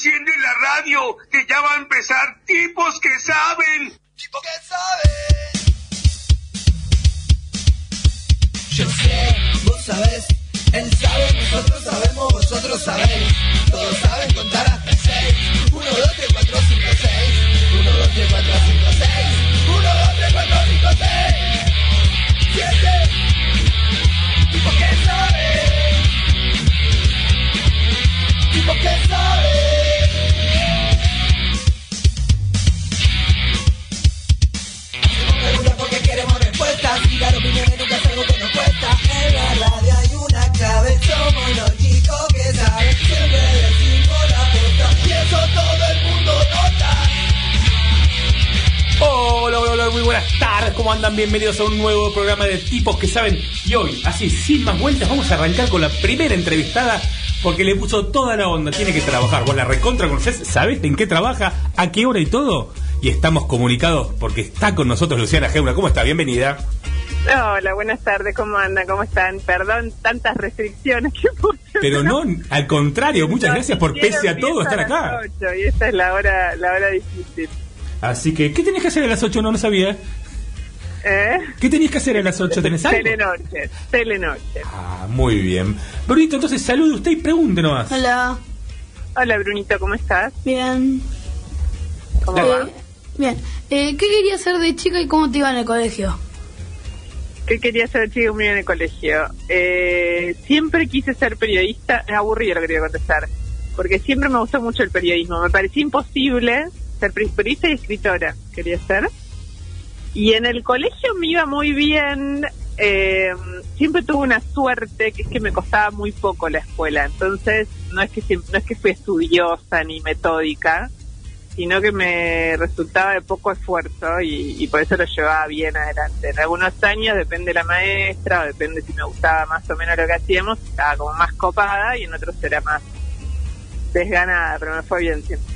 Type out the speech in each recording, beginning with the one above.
enciende la radio, que ya va a empezar tipos que saben. Tipo que saben. Yo sé, vos sabés, él sabe, nosotros sabemos, vosotros sabéis. Todos saben contar hasta seis. Uno, dos, tres, cuatro, cinco, seis. Uno, dos, tres, cuatro, cinco, seis. Uno, dos, tres, cuatro, cinco, seis. Siete. Tipo que sabe. Tipo que sabe. Nunca es algo que nos cuesta. En la radio hay una clave, somos los chicos que saben. Siempre decimos la y todo el mundo nota. Hola, hola, hola, muy buenas tardes, ¿cómo andan? Bienvenidos a un nuevo programa de tipos que saben. Y hoy, así, sin más vueltas, vamos a arrancar con la primera entrevistada porque le puso toda la onda. Tiene que trabajar. Vos la recontra conoces, ¿sabés en qué trabaja? ¿A qué hora y todo? Y estamos comunicados porque está con nosotros Luciana Geuna. ¿Cómo está? Bienvenida. Hola, buenas tardes, ¿cómo andan? ¿Cómo están? Perdón, tantas restricciones que puse. Pero no, al contrario, muchas No, gracias por pese a todo estar a acá. las ocho, y esta es la hora, la hora difícil. Así que, ¿qué tenés que hacer a las 8? No, no sabía. ¿Eh? ¿Qué tenías que hacer a las 8? ¿Tenés algo? Telenoche, telenoche. Ah, muy bien. Brunito, entonces salude usted y pregunte nomás. Hola, Hola, Brunito, ¿cómo estás? bien. ¿Cómo va? Bien. Eh, ¿Qué querías hacer de chica y cómo te iba en el colegio? ¿Qué quería ser chico mío en el colegio? Eh, siempre quise ser periodista, es aburrido lo que quería contestar, porque siempre me gustó mucho el periodismo. Me parecía imposible ser peri- periodista y escritora, quería ser. Y en el colegio me iba muy bien. eh, siempre tuve una suerte que es que me costaba muy poco la escuela. Entonces, no es que no es que fui estudiosa ni metódica, sino que me resultaba de poco esfuerzo y, y por eso lo llevaba bien adelante. En algunos años, depende de la maestra, o depende si me gustaba más o menos lo que hacíamos, estaba como más copada y en otros era más desganada, pero me fue bien siempre.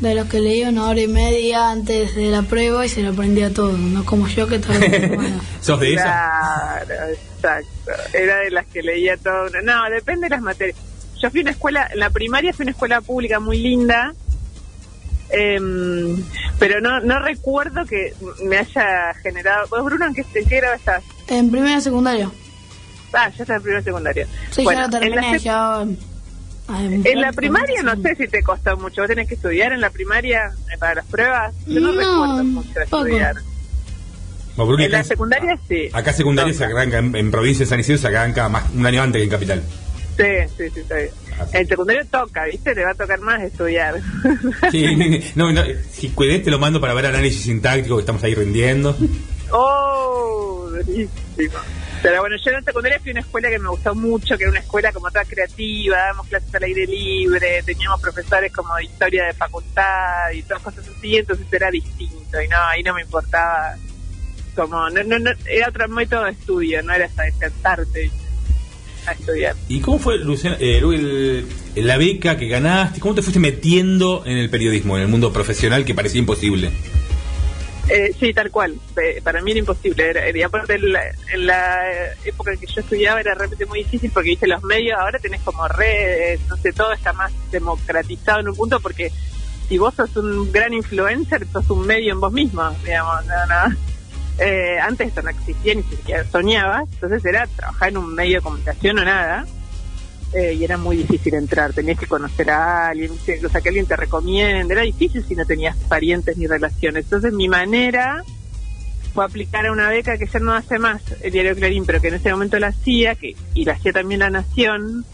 De los que leía una hora y media antes de la prueba y se lo aprendía todo, no como yo que semana. ¿Sos de esa? Claro, exacto. Era de las que leía todo. No, depende de las materias. Yo fui a una escuela, en la primaria fui a una escuela pública muy linda, em, pero no no recuerdo que me haya generado... ¿Vos, Bruno, en qué, en qué grado estás? En primero secundario. Ah, ya está en primero secundario. Sí, Bueno, ya lo en la terminé, sec- ya... ay, En la primaria no sé si te costó mucho. ¿Vos tenés que estudiar en la primaria eh, para las pruebas? Yo no, No, recuerdo mucho poco. estudiar. En la secundaria sí. Acá secundaria se arranca en, en provincia de San Isidro, se arranca más, un año antes que en capital. Sí, sí, sí, está bien. El secundario toca, ¿viste? Te va a tocar más estudiar. Sí, no, no, si cuidé te lo mando para ver análisis sintáctico que estamos ahí rindiendo. ¡Oh! Durísimo. Pero bueno, yo en la secundaria fui a una escuela que me gustó mucho, que era una escuela como toda creativa, dábamos clases al aire libre, teníamos profesores como de historia de facultad y todas cosas así, entonces era distinto y no, ahí no me importaba como, no, no, no, era otro método de estudio, no era hasta sentarte a estudiar. ¿Y cómo fue, Luciana, eh, el- la beca que ganaste? ¿Cómo te fuiste metiendo en el periodismo, en el mundo profesional que parecía imposible? Eh, sí, tal cual. Para mí era imposible. Era, y aparte, en la, en la época en que yo estudiaba era realmente muy difícil porque, viste, los medios ahora tenés como redes, no sé, todo está más democratizado en un punto porque si vos sos un gran influencer, sos un medio en vos mismo, digamos, no, no. Eh, antes esto no existía, ni siquiera soñabas, entonces era trabajar en un medio de comunicación o nada. eh, y era muy difícil entrar, tenías que conocer a alguien, o sea, que alguien te recomiende, era difícil si no tenías parientes ni relaciones. Entonces mi manera fue aplicar a una beca que ya no hace más el diario Clarín, pero que en ese momento la hacía, que y la hacía también La Nación,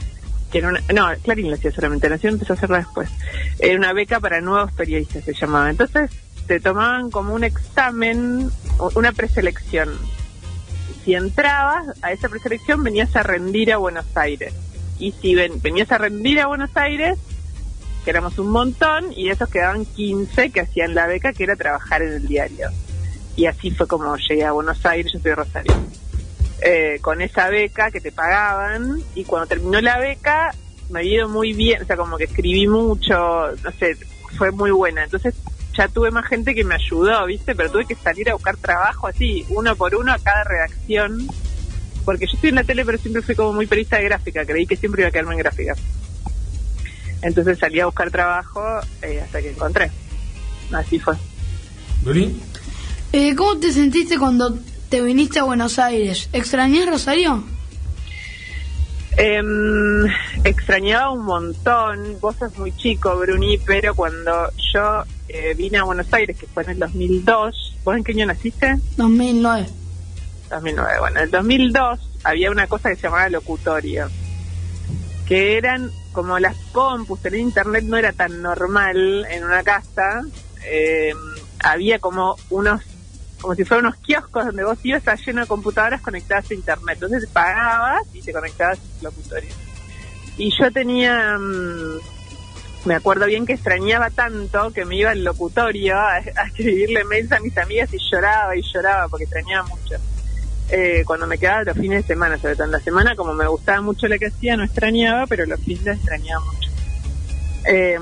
que era una, no, Clarín la hacía solamente, La Nación empezó a hacerla después. Era una beca para nuevos periodistas, se llamaba. Entonces te tomaban como un examen, una preselección. Si entrabas a esa preselección venías a rendir a Buenos Aires. Y si ven- venías a rendir a Buenos Aires, que éramos un montón, y de esos quedaban 15 que hacían la beca, que era trabajar en el diario. Y así fue como llegué a Buenos Aires, yo soy de Rosario. Eh, con esa beca que te pagaban, y cuando terminó la beca, me había ido muy bien, o sea, como que escribí mucho, no sé, fue muy buena. Entonces ya tuve más gente que me ayudó, ¿viste? Pero tuve que salir a buscar trabajo así, uno por uno a cada redacción. Porque yo estoy en la tele, pero siempre fui como muy periodista de gráfica. Creí que siempre iba a quedarme en gráfica. Entonces salí a buscar trabajo eh, hasta que encontré. Así fue. ¿Luli? Eh, ¿Cómo te sentiste cuando te viniste a Buenos Aires? ¿Extrañás Rosario? Em, extrañaba un montón, vos sos muy chico, Bruni, pero cuando yo eh, vine a Buenos Aires, que fue en el 2002, ¿vos en qué año naciste? 2009. 2009, bueno, en el 2002 había una cosa que se llamaba locutorio, que eran como las compus, tener internet no era tan normal en una casa, eh, había como unos, como si fueran unos kioscos donde vos ibas a lleno de computadoras conectadas a internet, entonces pagabas y te conectabas al locutorio. Y yo tenía, mm, me acuerdo bien que extrañaba tanto que me iba al locutorio a, escribirle mails a mis amigas y lloraba y lloraba porque extrañaba mucho eh, cuando me quedaba los fines de semana, sobre todo en la semana, como me gustaba mucho lo que hacía, no extrañaba, pero los fines extrañaba mucho. Eh,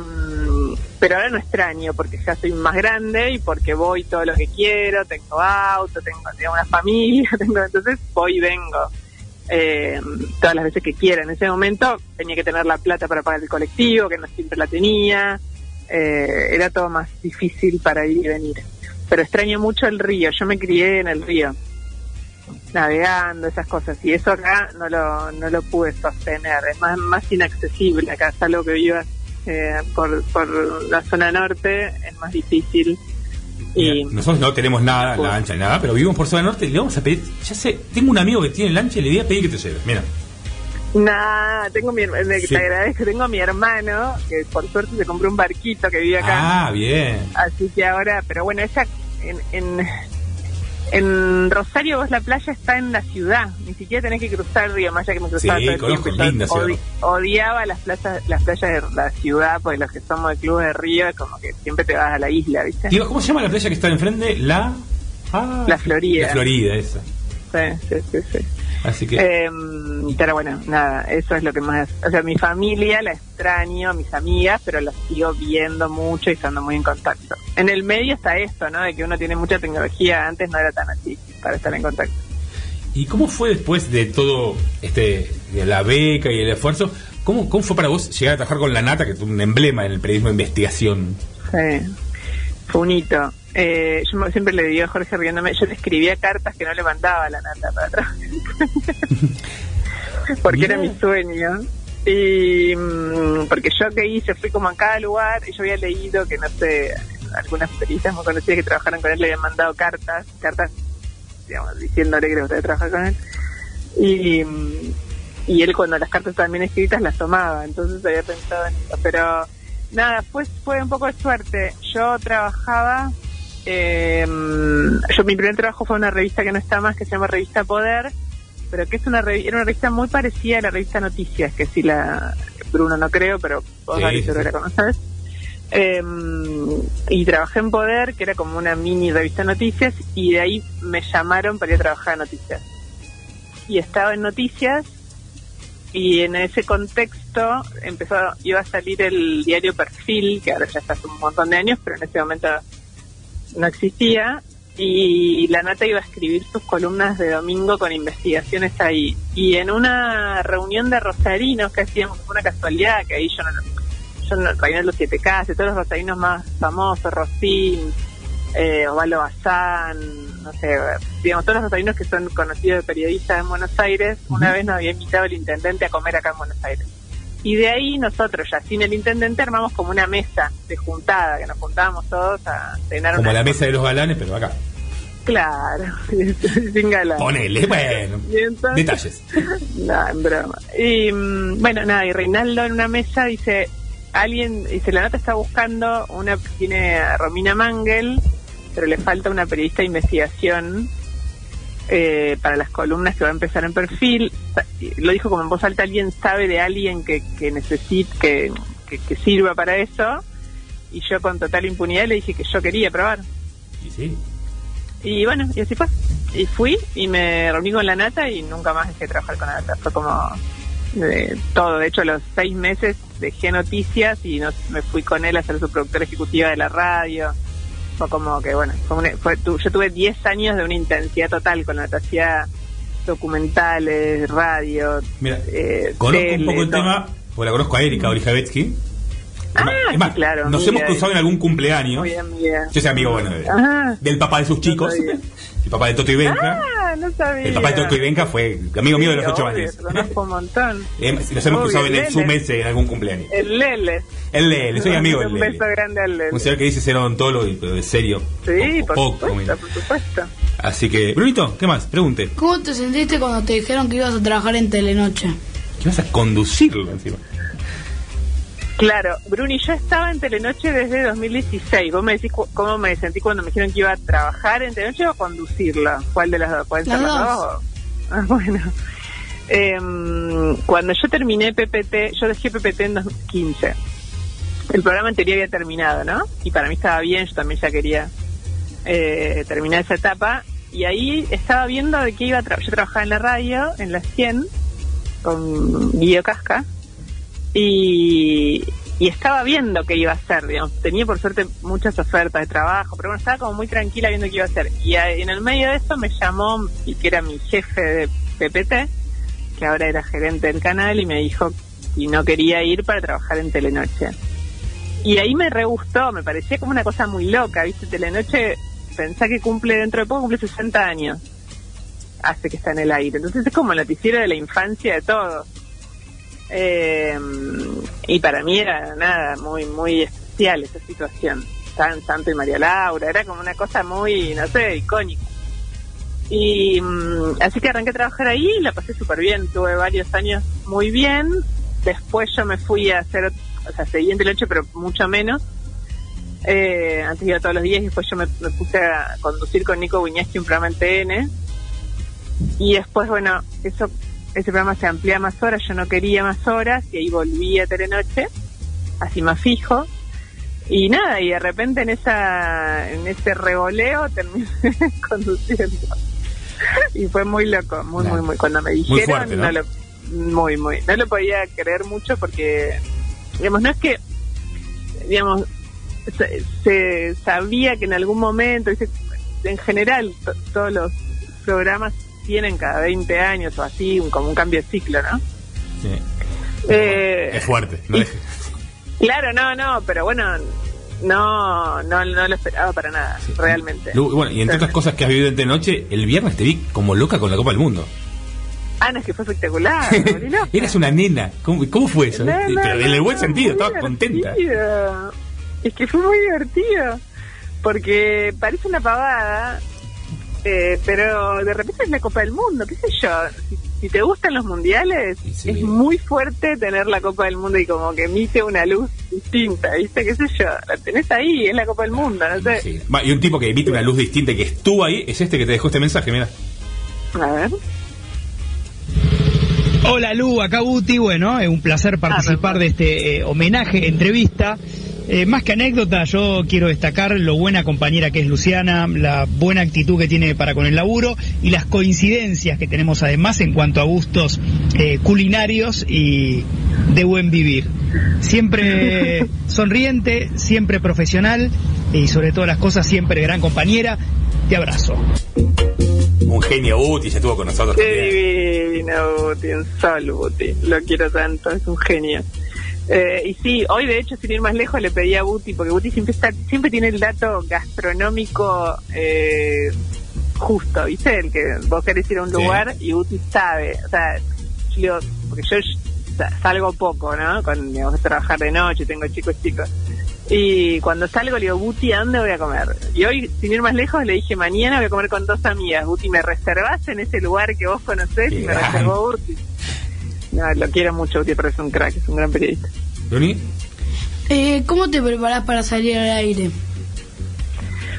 pero ahora no extraño porque ya soy más grande y porque voy todo lo que quiero, tengo auto, tengo, tengo una familia, tengo entonces voy y vengo eh, todas las veces que quiera. En ese momento tenía que tener la plata para pagar el colectivo, que no siempre la tenía, eh, era todo más difícil para ir y venir. Pero extraño mucho el río, yo me crié en el río navegando, esas cosas. Y eso acá no lo, no lo pude sostener. Es más, más inaccesible acá. Es algo que vivas eh, por, por la zona norte, es más difícil. Mira, nosotros no tenemos nada, Pues- lancha, nada, pero vivimos por zona norte y le vamos a pedir. Ya sé, tengo un amigo que tiene lancha y le voy a pedir que te lleve. Mira. nada, tengo mi, her- Sí. te agradezco, tengo a mi hermano, que por suerte se compró un barquito que vive acá. Ah, bien. Así que ahora, pero bueno, esa en, en, en Rosario vos la playa está en la ciudad, ni siquiera tenés que cruzar el río, más allá que me cruzaba Sí, todo el conozco, tiempo. Linda odi- odiaba las playas, las playas de la ciudad, porque los que somos de club de río, como que siempre te vas a la isla, ¿viste? Digo, ¿cómo se llama la playa que está enfrente? La. Ah, La Florida. La Florida, esa. Sí, sí, sí, sí. Así que. Eh, pero bueno, nada, eso es lo que más... O sea, mi familia la extraño, mis amigas, pero las sigo viendo mucho y estando muy en contacto. En el medio está esto, ¿no? De que uno tiene mucha tecnología, antes no era tan así para estar en contacto. ¿Y cómo fue después de todo este de la beca y el esfuerzo? ¿Cómo, ¿Cómo fue para vos llegar a trabajar con la Nata, que es un emblema en el periodismo de investigación? Sí, fue un hito. Eh, yo siempre le digo a Jorge riéndome, yo le escribía cartas que no le mandaba a la nata para trabajar. porque era mi sueño. Y mm, porque yo que hice, fui como a cada lugar y yo había leído que, no sé, algunas periodistas muy conocidas que trabajaron con él le habían mandado cartas, cartas, digamos, diciéndole que le gustaba trabajar con él. Y, mm, y él cuando las cartas estaban bien escritas las tomaba, entonces había pensado en eso. Pero nada, pues fue un poco de suerte. Yo trabajaba, eh, yo mi primer trabajo fue una revista que no está más, que se llama Revista Poder, pero que es una era una revista muy parecida a la revista Noticias, que si la Bruno no creo, pero vos Sí, sí, la conoces. Eh, y trabajé en Poder, que era como una mini revista de noticias, y de ahí me llamaron para ir a trabajar en Noticias. Y estaba en Noticias, y en ese contexto empezó, iba a salir el diario Perfil, que ahora ya está hace un montón de años, pero en ese momento no existía, y la Nata iba a escribir sus columnas de domingo con investigaciones ahí. Y en una reunión de rosarinos que hacíamos, una casualidad, que ahí yo no, yo no, los Siete Casas, todos los rosarinos más famosos, Rosín, eh, Osvaldo Bazán, no sé, digamos, todos los rosarinos que son conocidos de periodistas en Buenos Aires, una vez nos había invitado el intendente a comer acá en Buenos Aires. Y de ahí nosotros, ya sin el intendente, armamos como una mesa de juntada, que nos juntábamos todos a cenar Como una la mesa de los galanes, pero acá. Claro, sin galán. Ponele, bueno. Entonces- Detalles. No, en broma. Y mm, bueno, nada, y Reinaldo en una mesa dice, alguien, dice, la nota está buscando una, tiene a Romina Mangel, pero le falta una periodista de investigación eh, para las columnas que va a empezar en perfil. Lo dijo como en voz alta, alguien sabe de alguien que, que necesite, que, que, que sirva para eso. Y yo con total impunidad le dije que yo quería probar. Y sí. Y bueno, y así fue. Y fui y me reuní con la nata y nunca más dejé de trabajar con la nata. Fue como eh, todo. De hecho, a los seis meses dejé noticias y nos, me fui con él a ser su productora ejecutiva de la radio. Fue como que, bueno, fue un- fue, tu- yo tuve 10 años de una intensidad total con la nata. Hacía documentales, radio, Mira, eh, conozco un poco el todo. tema, porque la conozco a Erika Olijavetsky, Es más- Ah, es más, sí, claro, nos hemos cruzado en algún cumpleaños. Muy amiga. Yo soy amigo, bueno, de- Ajá. del papá de sus chicos. El papá de Toto y Benja. Ah, no sabía. El papá de Toto y Benja fue amigo mío de los ocho obvio, años. conozco un montón. Eh, Nos hemos Obvio, cruzado en el. Zoom ese en algún cumpleaños. El Lele. El Lele, soy amigo del Un Lele. beso grande al Lele. Un señor que dice ser odontólogo, pero de serio. Sí, poco, por poco, supuesto, por supuesto. Así que, Brunito, ¿qué más? Pregunte. ¿Cómo te sentiste cuando te dijeron que ibas a trabajar en Telenoche? ¿Qué vas a conducirlo encima? Claro, Bruni, yo estaba en Telenoche desde 2016. ¿Vos me decís cu- cómo me sentí cuando me dijeron que iba a trabajar en Telenoche o conducirla? ¿Cuál de las dos? ¿Pueden ser Las dos. Ah, bueno. Em, cuando yo terminé PPT, yo dejé PPT en 2015. El programa en teoría había terminado, ¿no? Y para mí estaba bien, yo también ya quería eh, terminar esa etapa. Y ahí estaba viendo de qué iba a trabajar. Yo trabajaba en la radio, en la 100, con Guido Casca y, y estaba viendo qué iba a hacer, digamos. Tenía por suerte muchas ofertas de trabajo, pero bueno, estaba como muy tranquila viendo qué iba a hacer. Y en el medio de eso me llamó, y que era mi jefe de PPT, que ahora era gerente del canal, y me dijo si no quería ir para trabajar en Telenoche. Y ahí me re gustó, me parecía como una cosa muy loca, ¿viste? Telenoche, pensá que cumple dentro de poco, cumple 60 años. Hace que está en el aire. Entonces es como el noticiero de la infancia de todos. Eh, y para mí era nada, muy, muy especial esa situación. Estaban Santo y María Laura, era como una cosa muy, no sé, icónica. Y mm, así que arranqué a trabajar ahí y la pasé súper bien. Tuve varios años muy bien. Después yo me fui a hacer, o sea, seguí en Teleocho, pero mucho menos. Eh, antes iba todos los días y después yo me, me puse a conducir con Nico Buñaski un programa en TN. Y después, bueno, eso ese programa se amplía más horas, yo no quería más horas y ahí volví a Telenoche, así más fijo. Y nada, y de repente en esa en ese revoleo terminé conduciendo. Y fue muy loco, muy, Claro. muy, muy. Cuando me Muy dijeron, fuerte, ¿no? lo, muy, muy. No lo podía creer mucho porque, digamos, no es que, digamos, se, se sabía que en algún momento, en general, to- todos los programas tienen cada 20 años o así, un, como un cambio de ciclo, ¿no? Sí. Eh, Es fuerte. ¿no? y- Claro, no, no, pero bueno, no, no, no lo esperaba para nada, Sí. realmente. Lu- Bueno, y entre otras cosas que has vivido entre noche, el viernes te vi como loca con la Copa del Mundo. Ah, no, es que fue espectacular. Eras una nena. ¿Cómo, cómo fue eso? No, Pero en el buen sentido, estabas contenta. Es que fue muy divertido. Porque parece una pavada, eh, pero de repente es la Copa del Mundo, qué sé yo. Si, si te gustan los mundiales, Sí, sí. es muy fuerte tener la Copa del Mundo y como que emite una luz distinta, ¿viste? ¿Qué sé yo? La tenés ahí, es la Copa del Mundo, no sé. Sí. Va, Y un tipo que emite una luz distinta y que estuvo ahí, es este que te dejó este mensaje, mira. A ver. Hola Lu, acá Guti, bueno, es un placer participar de este eh, homenaje, entrevista. Eh, más que anécdota, yo quiero destacar lo buena compañera que es Luciana, la buena actitud que tiene para con el laburo y las coincidencias que tenemos además en cuanto a gustos eh, culinarios y de buen vivir. Siempre sonriente, siempre profesional y sobre todas las cosas siempre gran compañera. Te abrazo. Un genio Uti, ya estuvo con nosotros Qué también. divino, Buti, un sol, Buti. Lo quiero tanto, es un genio. Eh, y sí, hoy de hecho, sin ir más lejos, le pedí a Buti, porque Buti siempre, está, siempre tiene el dato gastronómico eh, justo, ¿viste? El que vos querés ir a un Sí. lugar y Buti sabe. O sea, yo digo, porque yo sa- salgo poco, ¿no? Con, digamos, trabajar de noche, tengo chicos chicos. Y cuando salgo le digo, Buti, ¿a dónde voy a comer? Y hoy, sin ir más lejos, le dije, mañana voy a comer con dos amigas. Buti, ¿me reservás en ese lugar que vos conocés? Y me reservó Buti. No, lo quiero mucho, pero es un crack, es un gran periodista. ¿Bruni? Eh, ¿Cómo te preparás para salir al aire?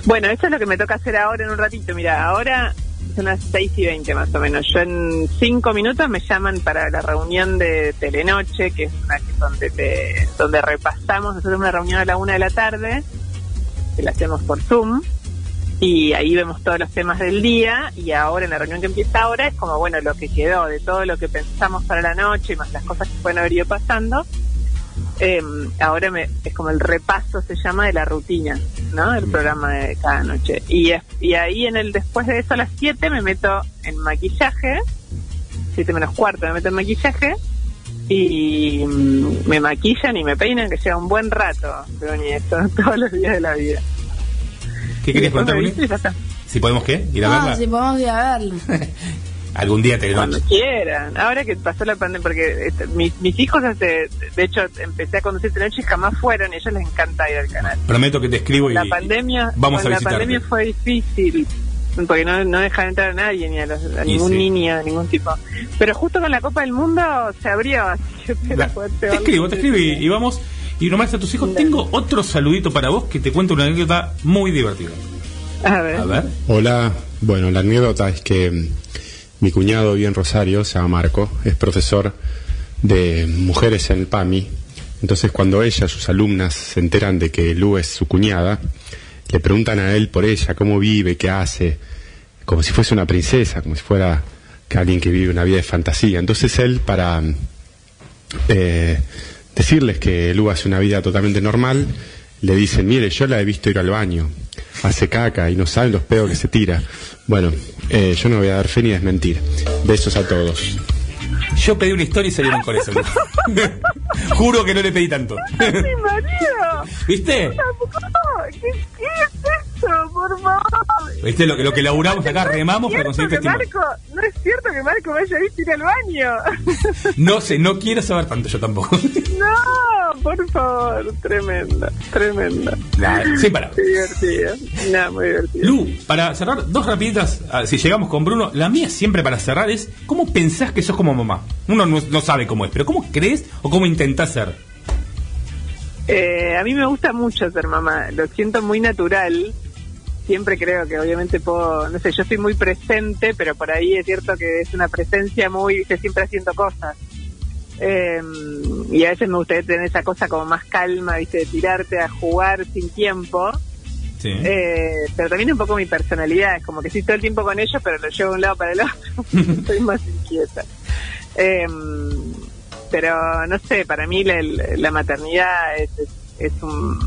Bueno, eso es lo que me toca hacer ahora en un ratito. Mira, ahora son las 6 y 20 más o menos. Yo en 5 minutos me llaman para la reunión de Telenoche, que es una que donde, te- donde repasamos. Nosotros una reunión a la una de la tarde, que la hacemos por Zoom, y ahí vemos todos los temas del día. Y ahora, en la reunión que empieza ahora, es como, bueno, lo que quedó de todo lo que pensamos para la noche, más las cosas que pueden haber ido pasando. Eh, ahora me, es como el repaso se llama de la rutina, ¿no? El programa de cada noche. Y, es- y ahí en el después de eso a las 7 me meto en maquillaje, 7 menos cuarto me meto en maquillaje y mm, me maquillan y me peinan que lleva un buen rato, Bruni, esto, todos los días de la vida. ¿Qué querías. Si podemos qué, ir a Ah, verla. si podemos ir a verla. Algún día te Cuando quieran. Ahora que pasó la pandemia, porque este, mis, mis hijos, hace, de hecho, empecé a conducir de noche y jamás fueron, y a ellos les encanta ir al canal. Prometo que te escribo y La pandemia, vamos a la pandemia fue difícil, porque no, no dejan entrar a nadie, ni a, los- a ningún sí. niño, de ningún tipo. Pero justo con la Copa del Mundo se abrió, así que te La- la puedes te escribo, te escribo y, y vamos. Y nomás a tus hijos. Tengo otro saludito para vos que te cuento una anécdota muy divertida. A ver. A ver. Hola, bueno, la anécdota es que mm, mi cuñado vive en Rosario, se llama Marco, es profesor de mujeres en el PAMI. Entonces, cuando ella, sus alumnas, se enteran de que Lu es su cuñada, le preguntan a él por ella, cómo vive, qué hace, como si fuese una princesa, como si fuera que alguien que vive una vida de fantasía. Entonces, él, para mm, eh, decirles que Lu hace una vida totalmente normal, le dicen, mire, yo la he visto ir al baño, hace caca y no saben los pedos que se tira. Bueno, eh, yo no voy a dar fe ni desmentir. Besos a todos. Yo pedí una historia y salieron con eso. Juro que no le pedí tanto. ¡Mi marido! ¿Viste? ¿Qué, ¿Qué es Por favor. ¿Viste lo que, lo que laburamos acá? Remamos para ¿No conseguir cierto testimonio. que Marco, no es cierto que Marco me haya visto ir al baño. No sé, no quiero saber tanto yo tampoco. no, por favor, tremenda, tremenda. Nah, sin palabras. Qué divertido. No, muy divertido. Lu, para cerrar, dos rapiditas, ah, si llegamos con Bruno, la mía siempre para cerrar es, ¿cómo pensás que sos como mamá? Uno no, no sabe cómo es, pero ¿cómo crees o cómo intentás ser? Eh, a mí me gusta mucho ser mamá, lo siento muy natural. Siempre creo que obviamente puedo, no sé, yo estoy muy presente, pero por ahí es cierto que es una presencia muy, viste, siempre haciendo cosas. Eh, y a veces me gustaría tener esa cosa como más calma, viste, de tirarte a jugar sin tiempo. Sí. Eh, pero también un poco mi personalidad, es como que estoy todo el tiempo con ellos, pero lo llevo de un lado para el otro. Soy más inquieta. Eh, pero no sé, para mí la, la maternidad es, es, es un,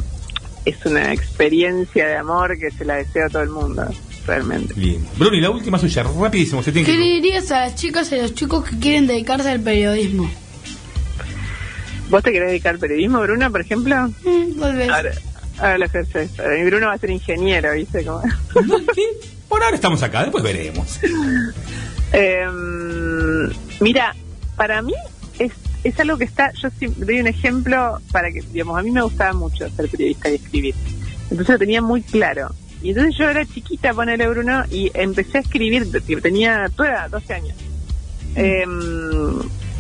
es una experiencia de amor que se la deseo a todo el mundo, realmente. Bien. Bruno, y la última suya, rapidísimo, se tiene ¿Qué que le dirías a las chicas y a los chicos que quieren dedicarse al periodismo? ¿Vos te querés dedicar al periodismo, Bruno, por ejemplo? Mm, vez. Ahora, ahora lo ejerces. Bruno va a ser ingeniero, ¿viste? Como... Sí, Por ahora estamos acá, después veremos. Eh, mira, para mí es, es algo que está, yo sí doy un ejemplo para que, digamos, a mí me gustaba mucho ser periodista y escribir. Entonces lo tenía muy claro. Y entonces yo era chiquita, ponele Bruno, y empecé a escribir, tenía, eras 12 años. Eh,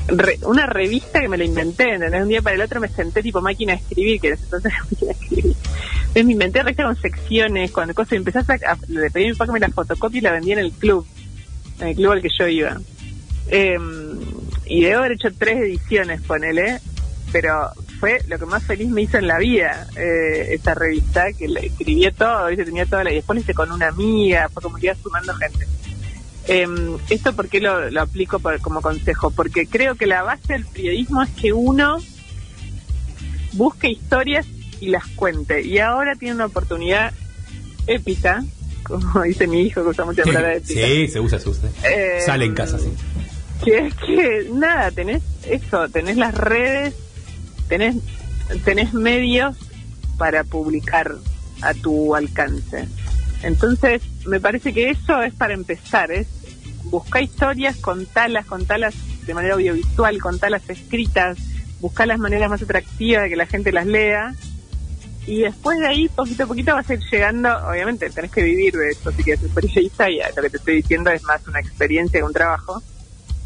re- una revista que me la inventé, ¿entendés? Un día para el otro me senté tipo máquina de escribir, que ese entonces era máquina de escribir. Entonces me inventé revista con secciones, con cosas, y empecé a, a- le pedí a mi papá que me la fotocopia y la vendía en el club, en el club al que yo iba. Eh, y debo haber hecho tres ediciones, ponele, pero fue lo que más feliz me hizo en la vida, eh, esta revista, que le escribía todo, ¿viste? tenía toda la... Y después lo hice con una amiga, fue como que iba sumando gente. Eh, ¿Esto por qué lo, lo aplico por- como consejo? Porque creo que la base del periodismo es que uno busque historias y las cuente. Y ahora tiene una oportunidad épica, como dice mi hijo, que usa mucha palabra épica. Sí, se usa, se usa. Eh, Sale en casa, sí. Que es que nada, tenés eso, tenés las redes, tenés, tenés medios para publicar a tu alcance. Entonces, me parece que eso es para empezar, es buscar historias, contalas, contalas de manera audiovisual, contalas escritas, buscar las maneras más atractivas de que la gente las lea. Y después de ahí, poquito a poquito vas a ir llegando, obviamente tenés que vivir de eso, si quieres ser periodista, y lo que te estoy diciendo es más una experiencia que un trabajo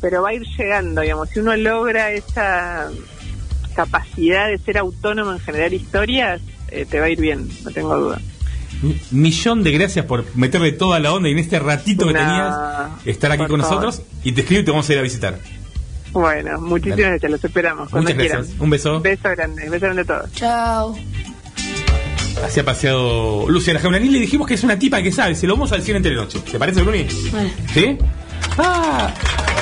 pero va a ir llegando, digamos, si uno logra esa capacidad de ser autónomo en generar historias, eh, te va a ir bien, no tengo duda. Millón de gracias por meterle toda la onda y en este ratito que No, tenías estar aquí con favor. nosotros y te escribo y te vamos a ir a visitar. Bueno, muchísimas Dale. gracias, los esperamos. Cuando Muchas gracias. quieran. Un beso. Beso grande, beso grande a todos. Chao. Así ha paseado Luciana Jaunani. Le dijimos que es una tipa que sabe. Se lo vamos a decir entre noche. ¿Te parece, Bruni? Vale. ¿Sí? Ah,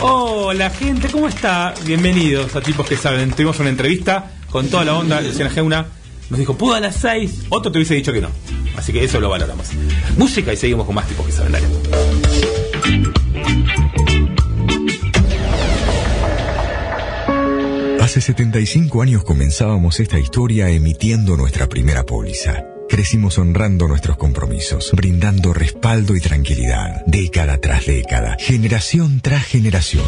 hola gente, ¿cómo está? Bienvenidos a Tipos que Saben. Tuvimos una entrevista con toda la onda. Luciana Geuna nos dijo, ¿puedo a las 6? Otro te hubiese dicho que no. Así que eso lo valoramos. Música y seguimos con más Tipos que Saben. Dale. Hace 75 años comenzábamos esta historia emitiendo nuestra primera póliza. Crecimos honrando nuestros compromisos, brindando respaldo y tranquilidad, década tras década, generación tras generación.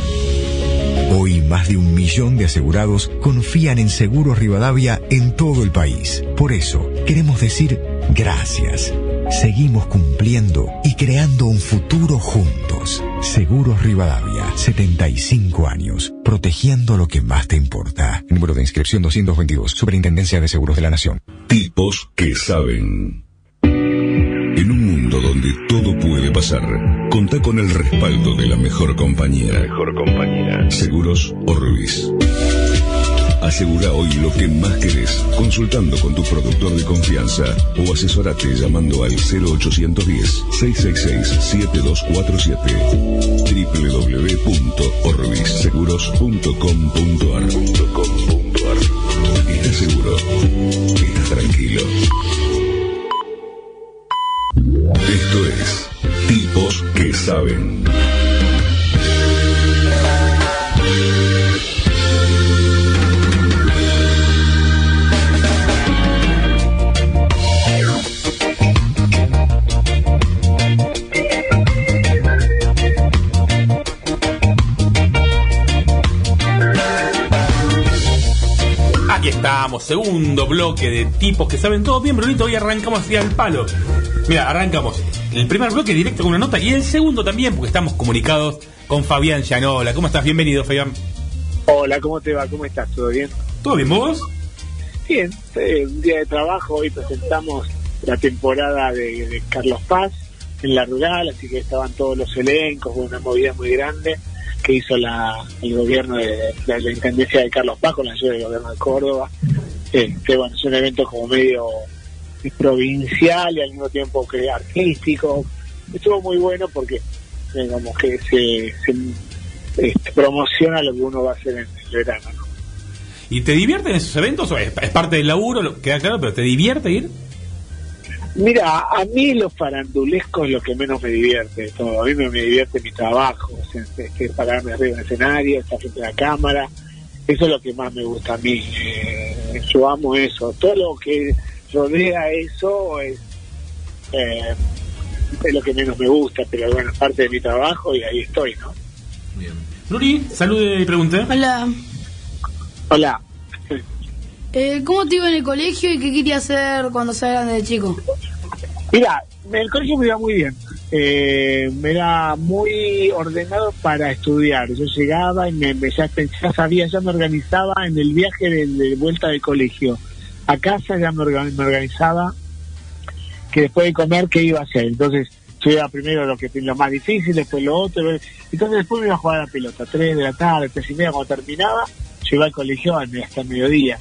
Hoy más de un millón de asegurados confían en Seguros Rivadavia en todo el país. Por eso, queremos decir gracias. Seguimos cumpliendo y creando un futuro juntos. Seguros Rivadavia, 75 años, protegiendo lo que más te importa. Número de inscripción 222, Superintendencia de Seguros de la Nación. Tipos que saben. En un mundo donde todo puede pasar, contá con el respaldo de la mejor compañía. Mejor compañía. Seguros Orbis. Asegura hoy lo que más querés, consultando con tu productor de confianza o asesorate llamando al 0810-666-7247 www.orbisseguros.com.ar ¿Estás seguro? ¿Estás tranquilo? Esto es Tipos que Saben. Estamos, segundo bloque de tipos que saben todo bien, Brunito. Hoy arrancamos hacia el palo. Mira, arrancamos el primer bloque directo con una nota y el segundo también, porque estamos comunicados con Fabián Llanola. ¿Cómo estás? Bienvenido, Fabián. Hola, ¿cómo te va? ¿Cómo estás? ¿Todo bien? ¿Todo bien, vos? Bien, eh, un día de trabajo. Hoy presentamos la temporada de, de Carlos Paz en la rural, así que estaban todos los elencos, una movida muy grande que hizo la, el gobierno de, la Intendencia de Carlos Paz con la ayuda del gobierno de Córdoba. Este, bueno, es un evento como medio provincial y al mismo tiempo que artístico. Estuvo muy bueno porque digamos que se, este, promociona lo que uno va a hacer en el verano. ¿no? ¿Y te divierten esos eventos? ¿O es, es parte del laburo? Queda claro, pero ¿te divierte ir? Mira, a mí lo farandulesco es lo que menos me divierte de todo. A mí me, me divierte mi trabajo, o sea, es que pararme arriba del escenario, estar frente a la cámara. Eso es lo que más me gusta a mí. Eh, yo amo eso. Todo lo que rodea eso es, eh, es lo que menos me gusta, pero bueno, es parte de mi trabajo y ahí estoy, ¿no? Nuri, salude y pregunte. Hola. Hola. Eh, ¿Cómo te iba en el colegio y qué querías hacer cuando grande de chico? Mira, el colegio me iba muy bien. Eh, me era muy ordenado para estudiar. Yo llegaba y me, me- ya, ya sabía, ya me organizaba en el viaje de, vuelta del colegio. A casa ya me, orga- me organizaba que después de comer qué iba a hacer. Entonces yo iba primero lo que lo más difícil, después lo otro. Entonces después me iba a jugar a la pelota. Tres de la tarde, tres y media cuando terminaba, yo iba al colegio hasta el mediodía.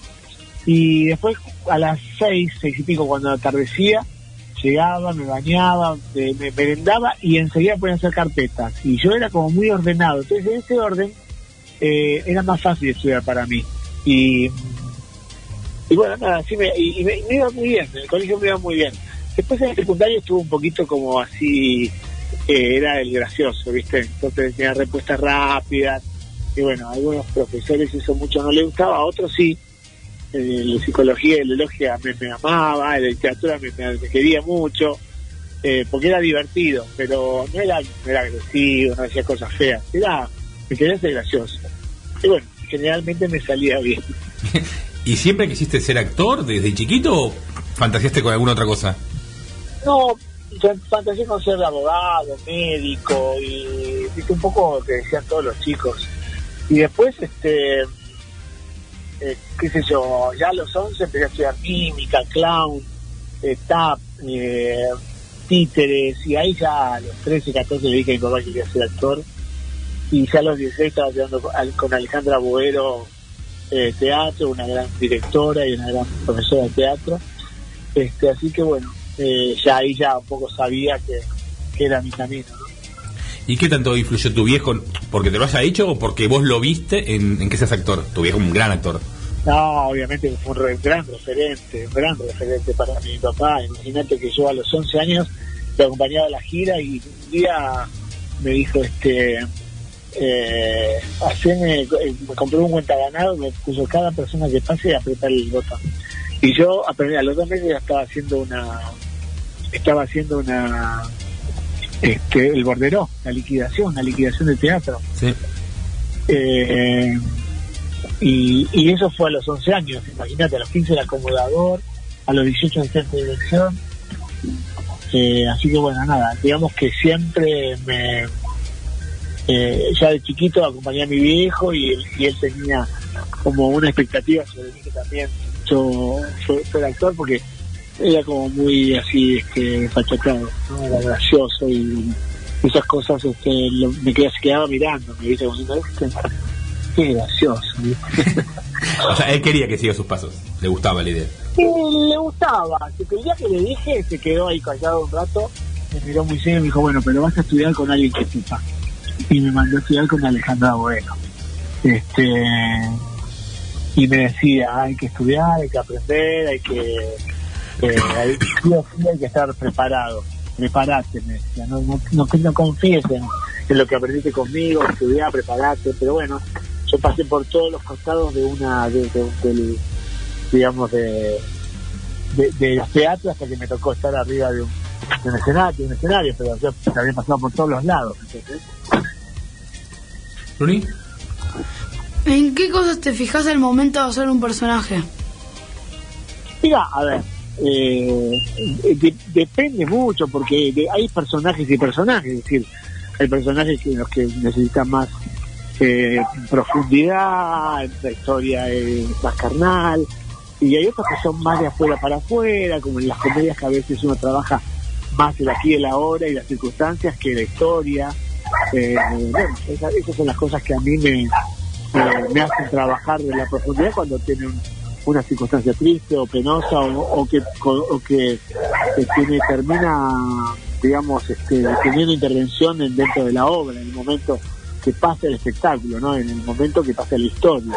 Y después a las seis, seis y pico cuando atardecía, llegaba, me bañaba, me, me merendaba y enseguida podía hacer carpetas. Y yo era como muy ordenado. Entonces en ese orden eh, era más fácil estudiar para mí. Y, y bueno, nada, así me, y, y me, iba muy bien, en el colegio me iba muy bien. Después en el secundario estuvo un poquito como así, eh, era el gracioso, ¿viste? Entonces tenía respuestas rápidas. Y bueno, a algunos profesores eso mucho no les gustaba, a otros sí. Eh, la psicología y la logia me, me amaba, la literatura me, me- me quería mucho, eh, porque era divertido, pero no era, no era agresivo, no hacía cosas feas, era, me quería ser gracioso. Y bueno, generalmente me salía bien. ¿Y siempre quisiste ser actor desde chiquito o fantaseaste con alguna otra cosa? No, fantaseé con ser abogado, médico y viste un poco lo que decían todos los chicos. Y después, este, eh, qué sé yo, ya a los 11 empecé a estudiar mímica, clown, eh, tap, eh, títeres, y ahí ya a los 13, 14 le dije a mi papá que quería ser actor. Y ya a los 16 estaba estudiando con, Alejandra Boero teatro, una gran directora y una gran profesora de teatro. Este, así que bueno, ya ahí ya un poco sabía que, que era mi camino. ¿no? ¿Y qué tanto influyó tu viejo? ¿Porque te lo haya hecho o porque vos lo viste en, en que seas actor? Tu viejo un gran actor. No, obviamente fue un re- gran referente, un gran referente para mi papá. Imagínate que yo a los 11 años lo acompañaba a la gira y un día me dijo, este, eh, haceme, eh, me compré un cuenta ganado, me puso cada persona que pase a apretar el botón. Y yo aprendí, a los dos meses ya estaba haciendo una, estaba haciendo una, este, el borderó, la liquidación, la liquidación de teatro. Sí. Eh, y, y eso fue a los 11 años, imagínate, a los 15 el acomodador, a los 18 el centro de dirección. Eh, así que bueno, nada, digamos que siempre me, eh, ya de chiquito acompañé a mi viejo y, él- y él tenía como una expectativa sobre mí que también yo fue- fuera actor porque era como muy así este pachacado, ¿no? era gracioso y esas cosas este, lo- me quedaba, se quedaba mirando, me dice como "Este, qué gracioso. ¿viste? O sea, él quería que siga sus pasos. Le gustaba la idea. Le gustaba, el día que le dije se quedó ahí callado un rato, me miró muy serio y me dijo, bueno, pero vas a estudiar con alguien que sepa. Y me mandó a estudiar con Alejandra Bueno. Este, y me decía, hay que estudiar, hay que aprender, hay que, eh, hay, sí o sí hay que estar preparado, preparate, me decía, no, no, no, no confíes en, en lo que aprendiste conmigo, estudiar, preparate, pero bueno, yo pasé por todos los costados de una, de, de- del, digamos, de, de, de los teatros hasta que me tocó estar arriba de un, de un escenario, de un escenario, pero yo había pasado por todos los lados. ¿Luni? ¿En qué cosas te fijas al momento de hacer un personaje? Mira, a ver, eh, de- depende mucho porque de- hay personajes y personajes, es decir, hay personajes que los que necesitan más eh, profundidad, la historia es más carnal, y hay otros que son más de afuera para afuera, como en las comedias que a veces uno trabaja más el aquí el ahora y las circunstancias que la historia. Eh, bueno, esa- esas son las cosas que a mí me, me, me hacen trabajar de la profundidad cuando tiene un- una circunstancia triste o penosa o, o que o que termina digamos este, teniendo intervención en- dentro de la obra en el momento que pasa el espectáculo no en el momento que pasa la historia.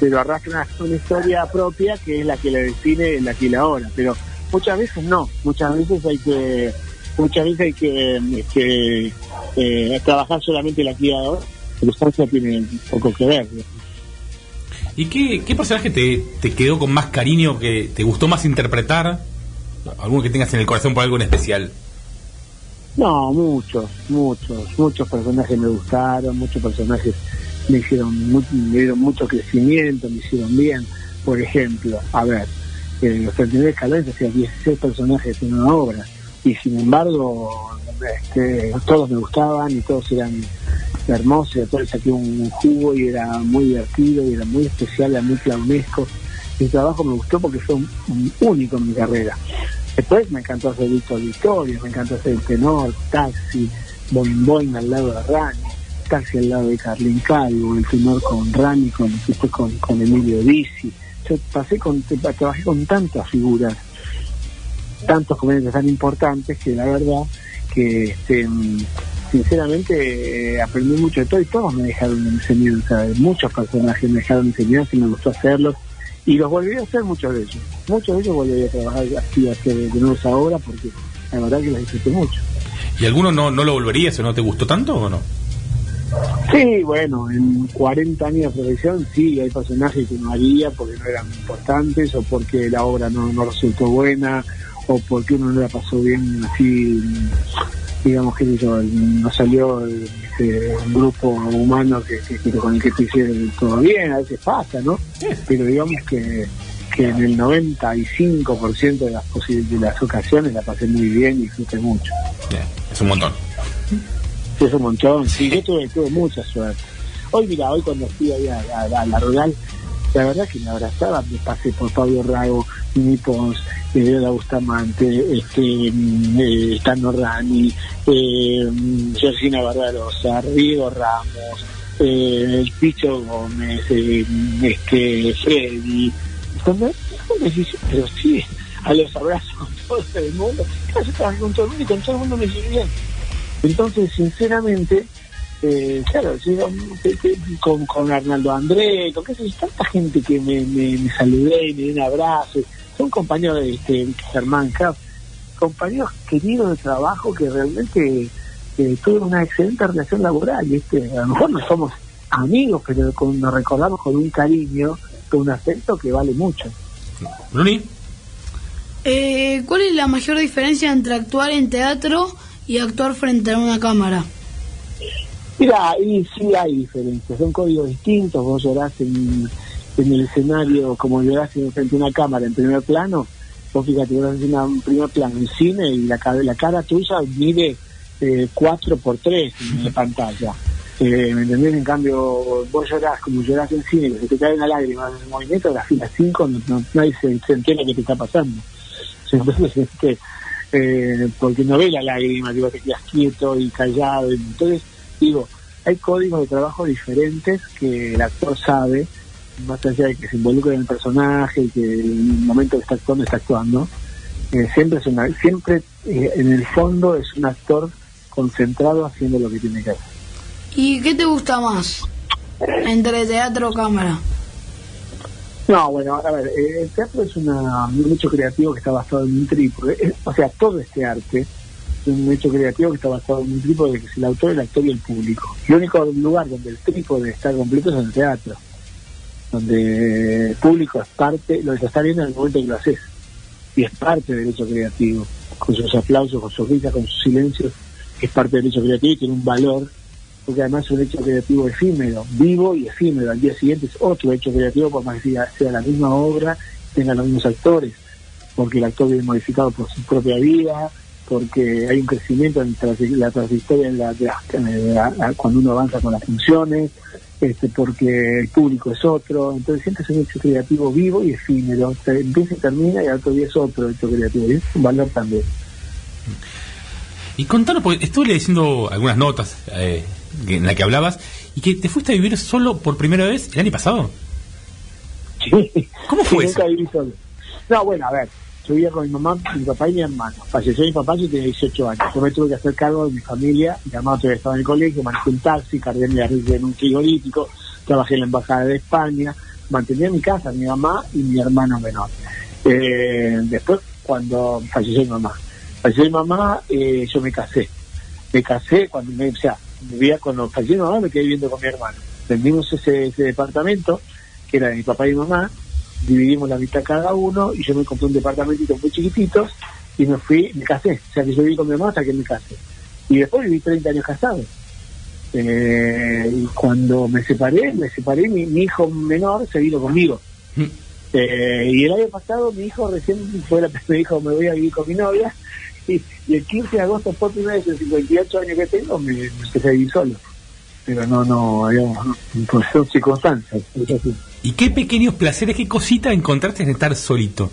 Pero arrastra una, historia propia que es la que le define el aquí y la ahora pero muchas veces no. Muchas veces hay que muchas veces hay que este, eh, trabajar solamente el aquí ahora la circunstancia tiene poco que ver. ¿Y qué, personaje te, te quedó con más cariño, que te gustó más interpretar? ¿Alguno que tengas en el corazón por algo en especial? No, muchos, muchos, muchos personajes me gustaron, muchos personajes me hicieron, me dieron mucho crecimiento, me hicieron bien. Por ejemplo, a ver, eh, los 39 escalones hacía 16 personajes en una obra y sin embargo este, todos me gustaban y todos eran hermosos, y a todos saqué un, jugo y era muy divertido y era muy especial, era muy clownesco. Mi trabajo me gustó porque fue un, único en mi carrera. Después me encantó hacer Víctor Victoria, me encantó hacer el tenor, taxi, boing al lado de Rani, taxi al lado de Carlin Calvo, el tenor con Rani, con, después con, con Emilio Dizzi. Yo pasé con, trabajé con tantas figuras, tantos comediantes tan importantes que la verdad que este, sinceramente eh, aprendí mucho de todo y todos me dejaron enseñanza, muchos personajes me dejaron enseñanza y me gustó hacerlos y los volví a hacer muchos de ellos. Muchos de ellos volví a trabajar así, a hacer de nuevo ahora porque la verdad que los disfruté mucho. ¿Y alguno no, no lo volverías o no te gustó tanto o no? Sí, bueno, en 40 años de profesión sí, hay personajes que no haría porque no eran importantes o porque la obra no, no resultó buena o porque uno no la pasó bien así, digamos que yo, no salió el, este, un grupo humano que, que- que con el que te hicieron todo bien, a veces pasa, ¿no? Pero digamos que, que en el 95% de las, posi- de las ocasiones la pasé muy bien y disfruté mucho. Bien, es un montón. Es un montón, sí, yo tuve, tuve mucha suerte. Hoy, mira, hoy cuando fui ahí a, a- a la rural, la verdad que me abrazaba, me pasé por Pablo Rago, Mimi Pons, eh, la Bustamante, este, mm, eh, Tano Rani, eh, mm, Georgina Barbarosa, Rigo Ramos, eh, el Picho Gómez, eh, mm, este, Freddy. Pero sí, a los abrazos con todo el mundo, claro, yo trabajé con todo el mundo y con todo el mundo me llevé bien. Entonces, sinceramente, eh, claro, yo, con, con Arnaldo André, con qué sé yo, tanta gente que me, me, me saludé y me dio un abrazo, son compañeros de este, Germán Kraft, compañeros queridos de trabajo que realmente eh, tuve una excelente relación laboral. ¿viste? A lo mejor no somos amigos, pero con- nos recordamos con un cariño, con un afecto que vale mucho. Bruni. Eh, ¿Cuál es la mayor diferencia entre actuar en teatro y actuar frente a una cámara? Mira, y sí hay diferencias, son códigos distintos, vos llorás en, en el escenario como llorás en- frente a una cámara en primer plano, vos fíjate, haces una- un primer plano en cine y la, la cara tuya mide eh, 4 por 3 en la pantalla. Eh, ¿Me entendés? En cambio, vos llorás como llorás en cine, que se te cae una lágrima en el movimiento, de la fila 5 no, no- nadie se, se entera que te está pasando. Entonces, este, eh, porque no ve la lágrima, digo, te quedas quieto y callado. Entonces, digo, hay códigos de trabajo diferentes que el actor sabe, más allá de que se involucre en el personaje y que en el momento que está actuando está actuando. eh, siempre es una, siempre eh, en el fondo es un actor concentrado haciendo lo que tiene que hacer. ¿Y qué te gusta más entre teatro o cámara? No, bueno, a ver, eh, el teatro es una, un hecho creativo que está basado en un trípode. O sea, todo este arte un hecho creativo que está basado en un trípode que es el autor, el actor y el público. El único lugar donde el trípode está completo es en el teatro, donde el público es parte, lo que está viendo en el momento que lo haces. Y es parte del hecho creativo, con sus aplausos, con sus risas, con sus silencios, es parte del hecho creativo y tiene un valor porque además es un hecho creativo efímero, vivo y efímero. Al día siguiente es otro hecho creativo, por más que sea, sea la misma obra, tenga los mismos actores, porque el actor viene modificado por su propia vida, porque hay un crecimiento en la trayectoria en la, de la- en la- la- cuando uno avanza con las funciones, este, porque el público es otro, entonces siempre es un hecho creativo vivo y efímero, se empieza y termina y al otro día es otro hecho creativo, y es un valor también. Y contanos, porque estuve leyendo algunas notas eh, en las que hablabas y que te fuiste a vivir solo por primera vez el año pasado. Sí. ¿Cómo fue Sí, eso? nunca viví solo. No, bueno, a ver, yo vivía con mi mamá, mi papá y mi hermano. Falleció mi papá, yo tenía 18 años. Yo me tuve que hacer cargo de mi familia. Mi hermano todavía estaba en el colegio, manejé un taxi, cargué mi arriba en un frigorífico, trabajé en la embajada de España, mantenía mi casa, mi mamá y mi hermano menor. Eh, después, cuando falleció mi mamá, falleció mi mamá, eh, yo me casé. Me casé cuando me, o sea, vivía cuando falleció mi mamá, me quedé viviendo con mi hermano. Vendimos ese, ese departamento, que era de mi papá y mi mamá, dividimos la mitad cada uno y yo me compré un departamentito muy chiquitito y me fui, me casé. O sea que yo viví con mi mamá hasta que me casé. Y después viví 30 años casado. Eh, y cuando me separé, me separé, mi, mi hijo menor se vino conmigo. Eh, y el año pasado mi hijo recién fue la me dijo me voy a vivir con mi novia y, y el 15 de agosto por primera vez en 58 años que tengo me, me empecé a vivir solo pero no no digamos son circunstancias. ¿Y qué pequeños placeres, qué cosita encontraste en estar solito?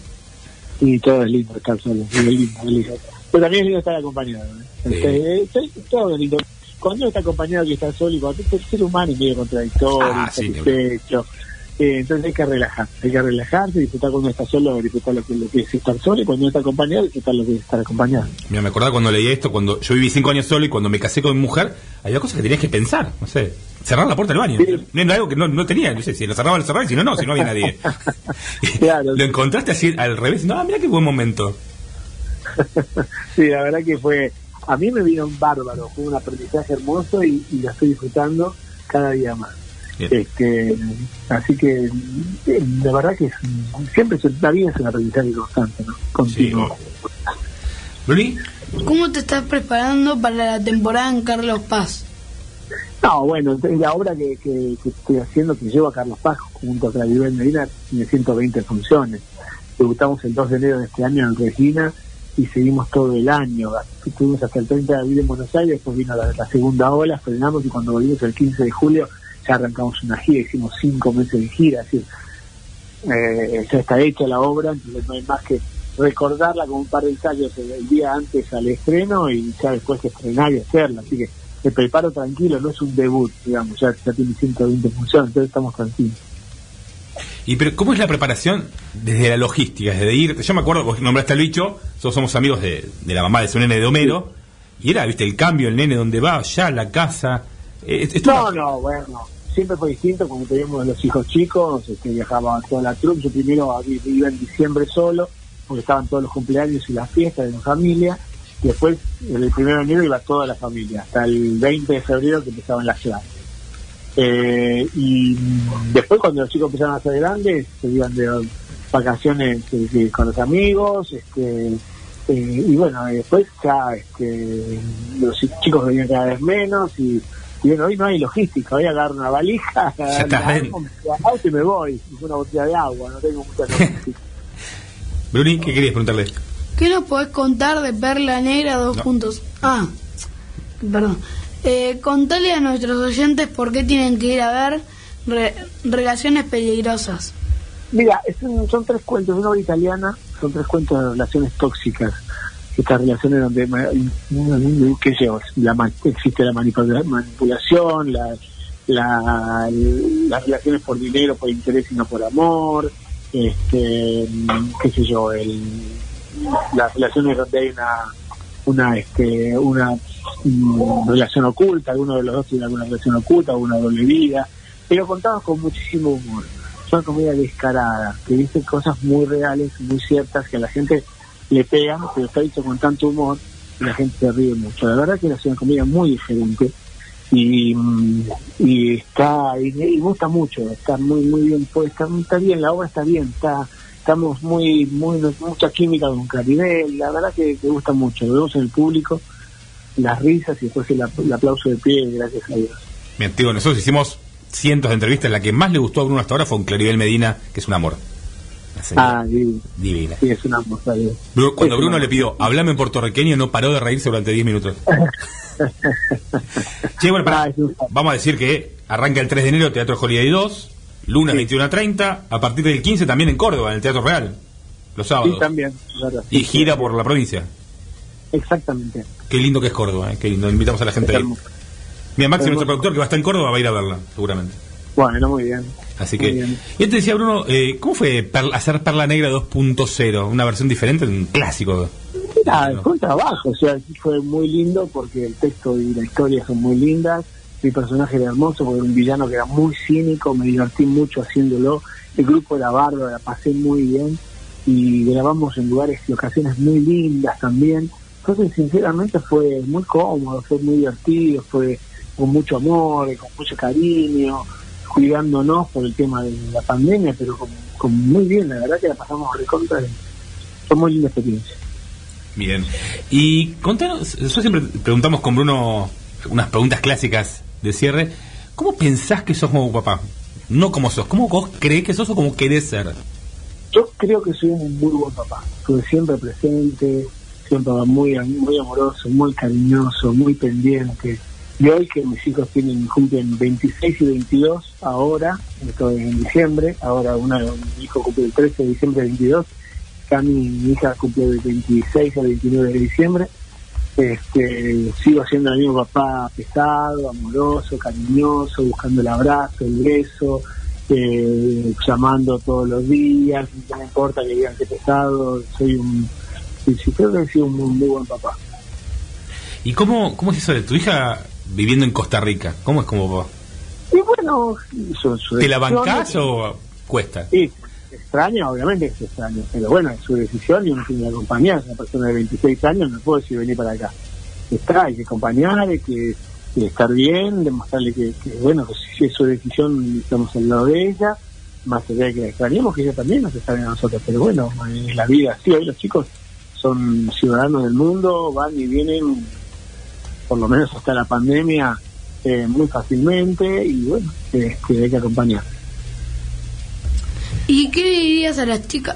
y todo es lindo estar solo es lindo, es lindo. pero también es lindo estar acompañado ¿eh? Sí. Este, eh, todo es lindo cuando uno está acompañado que está solo y cuando el ser humano es medio contradictorio Ah, sí, insatisfecho eh, entonces hay que relajar, hay que relajarse, disfrutar cuando está solo, disfrutar lo que, lo que es estar solo y cuando uno está acompañado, disfrutar lo que es estar acompañado. Mira, me acordaba cuando leía esto, cuando yo viví cinco años solo y cuando me casé con mi mujer, había cosas que tenías que pensar, no sé, cerrar la puerta del baño. Sí. No era algo que no, no tenía, no sé, si lo cerraba, lo cerraba, y si no, no, si no había nadie. Claro. Lo encontraste así al revés, no, mira qué buen momento. sí, la verdad que fue, a mí me vino un bárbaro, fue un aprendizaje hermoso y, y lo estoy disfrutando cada día más. Bien. Este, así que eh, la verdad que es, siempre la vida es un aprendizaje constante, ¿no? Continuo. ¿Cómo te estás preparando para la temporada en Carlos Paz? No, bueno, la obra que, que, que estoy haciendo, que llevo a Carlos Paz junto a Claribel Medina, tiene 120 funciones. Debutamos el 2 de enero de este año en Regina y seguimos todo el año. Estuvimos hasta el 30 de abril en Buenos Aires, después vino la, la segunda ola, frenamos y cuando volvimos el 15 de julio ya arrancamos una gira, hicimos cinco meses de gira, así eh, ya está hecha la obra, entonces no hay más que recordarla con un par de ensayos el, día antes al estreno y ya después estrenar y hacerla, así que me preparo tranquilo, no es un debut, digamos, ya, ya tiene 120 funciones, entonces estamos tranquilos. y pero ¿cómo es la preparación desde la logística? Desde ir, yo me acuerdo, vos nombraste al bicho, nosotros somos amigos de, de la mamá de su nene de Homero, y era, viste, el cambio, el nene donde va, ya la casa. Eh, No, no, bueno, siempre fue distinto cuando teníamos los hijos chicos, este, viajaba toda la troupe, yo primero iba en diciembre solo, porque estaban todos los cumpleaños y las fiestas de mi familia, Y después, el primero de enero iba toda la familia, hasta el 20 de febrero que empezaban las clases. Eh, y después cuando los chicos empezaron a ser grandes, se iban de vacaciones eh, con los amigos, este, eh, y bueno, después ya este, los chicos venían cada vez menos y, y bueno, hoy no hay logística, voy a agarrar una valija, auto y me voy, una botella de agua, no tengo mucha logística. Bruni, ¿qué querías preguntarle? ¿Qué nos podés contar de Perla Negra dos No. puntos? Ah, perdón. Eh, contale a nuestros oyentes por qué tienen que ir a ver Re- Relaciones Peligrosas. Mira, es un- son tres cuentos, una obra italiana, son tres cuentos de relaciones tóxicas. Estas relaciones donde, sé yo, la existe la manipula- manipulación, la, la- las relaciones por dinero, por interés y no por amor, este, qué sé yo, el, las relaciones donde hay una una este una mm, relación oculta, alguno de los dos tiene alguna relación oculta, una doble vida, pero contados con muchísimo humor. Es una comedia descarada, que dice cosas muy reales, muy ciertas, que la gente le pegan, pero está dicho con tanto humor y la gente se ríe mucho. La verdad que es una comedia muy diferente y, mm, y está y, y gusta mucho, está muy muy bien puesta, está bien, la obra está bien, está estamos muy muy mucha química con Claribel, la verdad que, que gusta mucho, lo vemos en el público, las risas y después el, ap- el aplauso de pie, gracias a Dios. Bien, digo, nosotros hicimos cientos de entrevistas, la que más le gustó a Bruno hasta ahora fue con Claribel Medina, que es un amor. Ah, sí, divina. sí, es una hermosa Cuando Es Bruno le pidió, hablame en puertorriqueño, no paró de reírse durante 10 minutos. che, bueno, pará. Ah, vamos a decir que arranca el 3 de enero Teatro Holiday 2, lunes 21 a 30, a partir del 15 también en Córdoba, en el Teatro Real, los sábados. Sí, también, y sí, gira sí. por la provincia. Exactamente. Qué lindo que es Córdoba, eh, qué lindo. Invitamos a la gente ahí. Mira, Maxi, nuestro productor que va a estar en Córdoba, va a ir a verla, seguramente. Bueno, muy bien. Así Muy que. bien. Y te decía, Bruno, eh, ¿cómo fue per- hacer Perla Negra 2.0? Una versión diferente, un clásico. Mira, No. fue un trabajo, o sea, fue muy lindo porque el texto y la historia son muy lindas. Mi personaje era hermoso porque era un villano que era muy cínico, me divertí mucho haciéndolo. El grupo era bárbaro, la pasé muy bien y grabamos en lugares y ocasiones muy lindas también. Entonces, sinceramente, fue muy cómodo, fue muy divertido, fue con mucho amor, con mucho cariño, cuidándonos por el tema de la pandemia, pero con, con muy bien, la verdad que la pasamos recontra. Fue muy linda experiencia. Bien. Y contanos, nosotros siempre preguntamos con Bruno unas preguntas clásicas de cierre. ¿Cómo pensás que sos como papá? No como sos, ¿cómo vos creés que sos o cómo querés ser? Yo creo que soy un muy buen papá. Estuve siempre presente, siempre muy, muy amoroso, muy cariñoso, muy pendiente. Y hoy que mis hijos tienen cumplen 26 y 22 ahora, estoy en diciembre, ahora una, mi hijo cumple el 13 de diciembre de 22, Cami, mi hija cumple el 26 al 29 de diciembre. Este, sigo siendo el mismo papá pesado, amoroso, cariñoso, buscando el abrazo, el beso, eh, llamando todos los días, no me importa que digan que pesado, soy un, sí, creo que he sido un muy buen papá. ¿Y cómo, cómo es eso de tu hija viviendo en Costa Rica? ¿Cómo es como papá? Y bueno, su, su ¿Te la bancás o cuesta? Sí, extraño, obviamente que es extraño, pero bueno, es su decisión y uno tiene que acompañar. Una persona de 26 años, no puedo decir venir para acá. Está, hay que acompañar, hay que, que estar bien, demostrarle que, que, bueno, que si es su decisión, estamos al lado de ella, más allá de que la extrañemos, que ella también nos extraña a nosotros, pero bueno, es la vida así, hoy los chicos son ciudadanos del mundo, van y vienen, por lo menos hasta la pandemia, eh, muy fácilmente, y bueno, este, hay que acompañar. ¿Y qué le dirías a las chicas?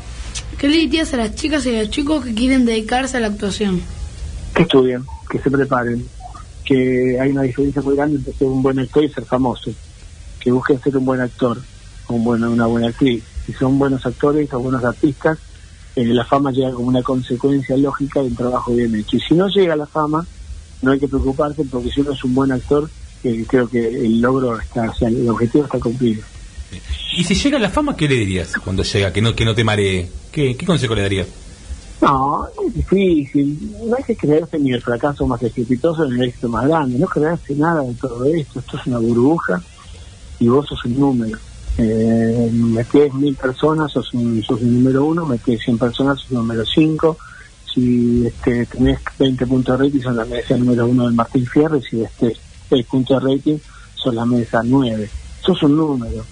¿Qué le dirías a las chicas y a los chicos que quieren dedicarse a la actuación? que estudien, que se preparen, que hay una diferencia muy grande entre ser un buen actor y ser famoso, que busquen ser un buen actor, un buen, una buena actriz. Si son buenos actores o buenos artistas, eh, la fama llega como una consecuencia lógica de un trabajo bien hecho. Y si no llega la fama, no hay que preocuparse porque si uno es un buen actor, eh, creo que el logro está, o sea, el objetivo está cumplido. Y si llega la fama, ¿qué le dirías cuando llega? Que no, que no te maree. ¿Qué, qué consejo le darías? No, es difícil. No hay que creerse ni el fracaso más estrepitoso ni el éxito más grande. No creerse nada de todo esto. Esto es una burbuja y vos sos un número. Eh, metés mil personas, sos un, sos un número uno. Metés 100 personas, sos un número cinco. Si este, tenés 20 puntos de rating, son la mesa número uno del Martín Fierro, y si este 6 puntos de rating, son la mesa 9. Sos un número,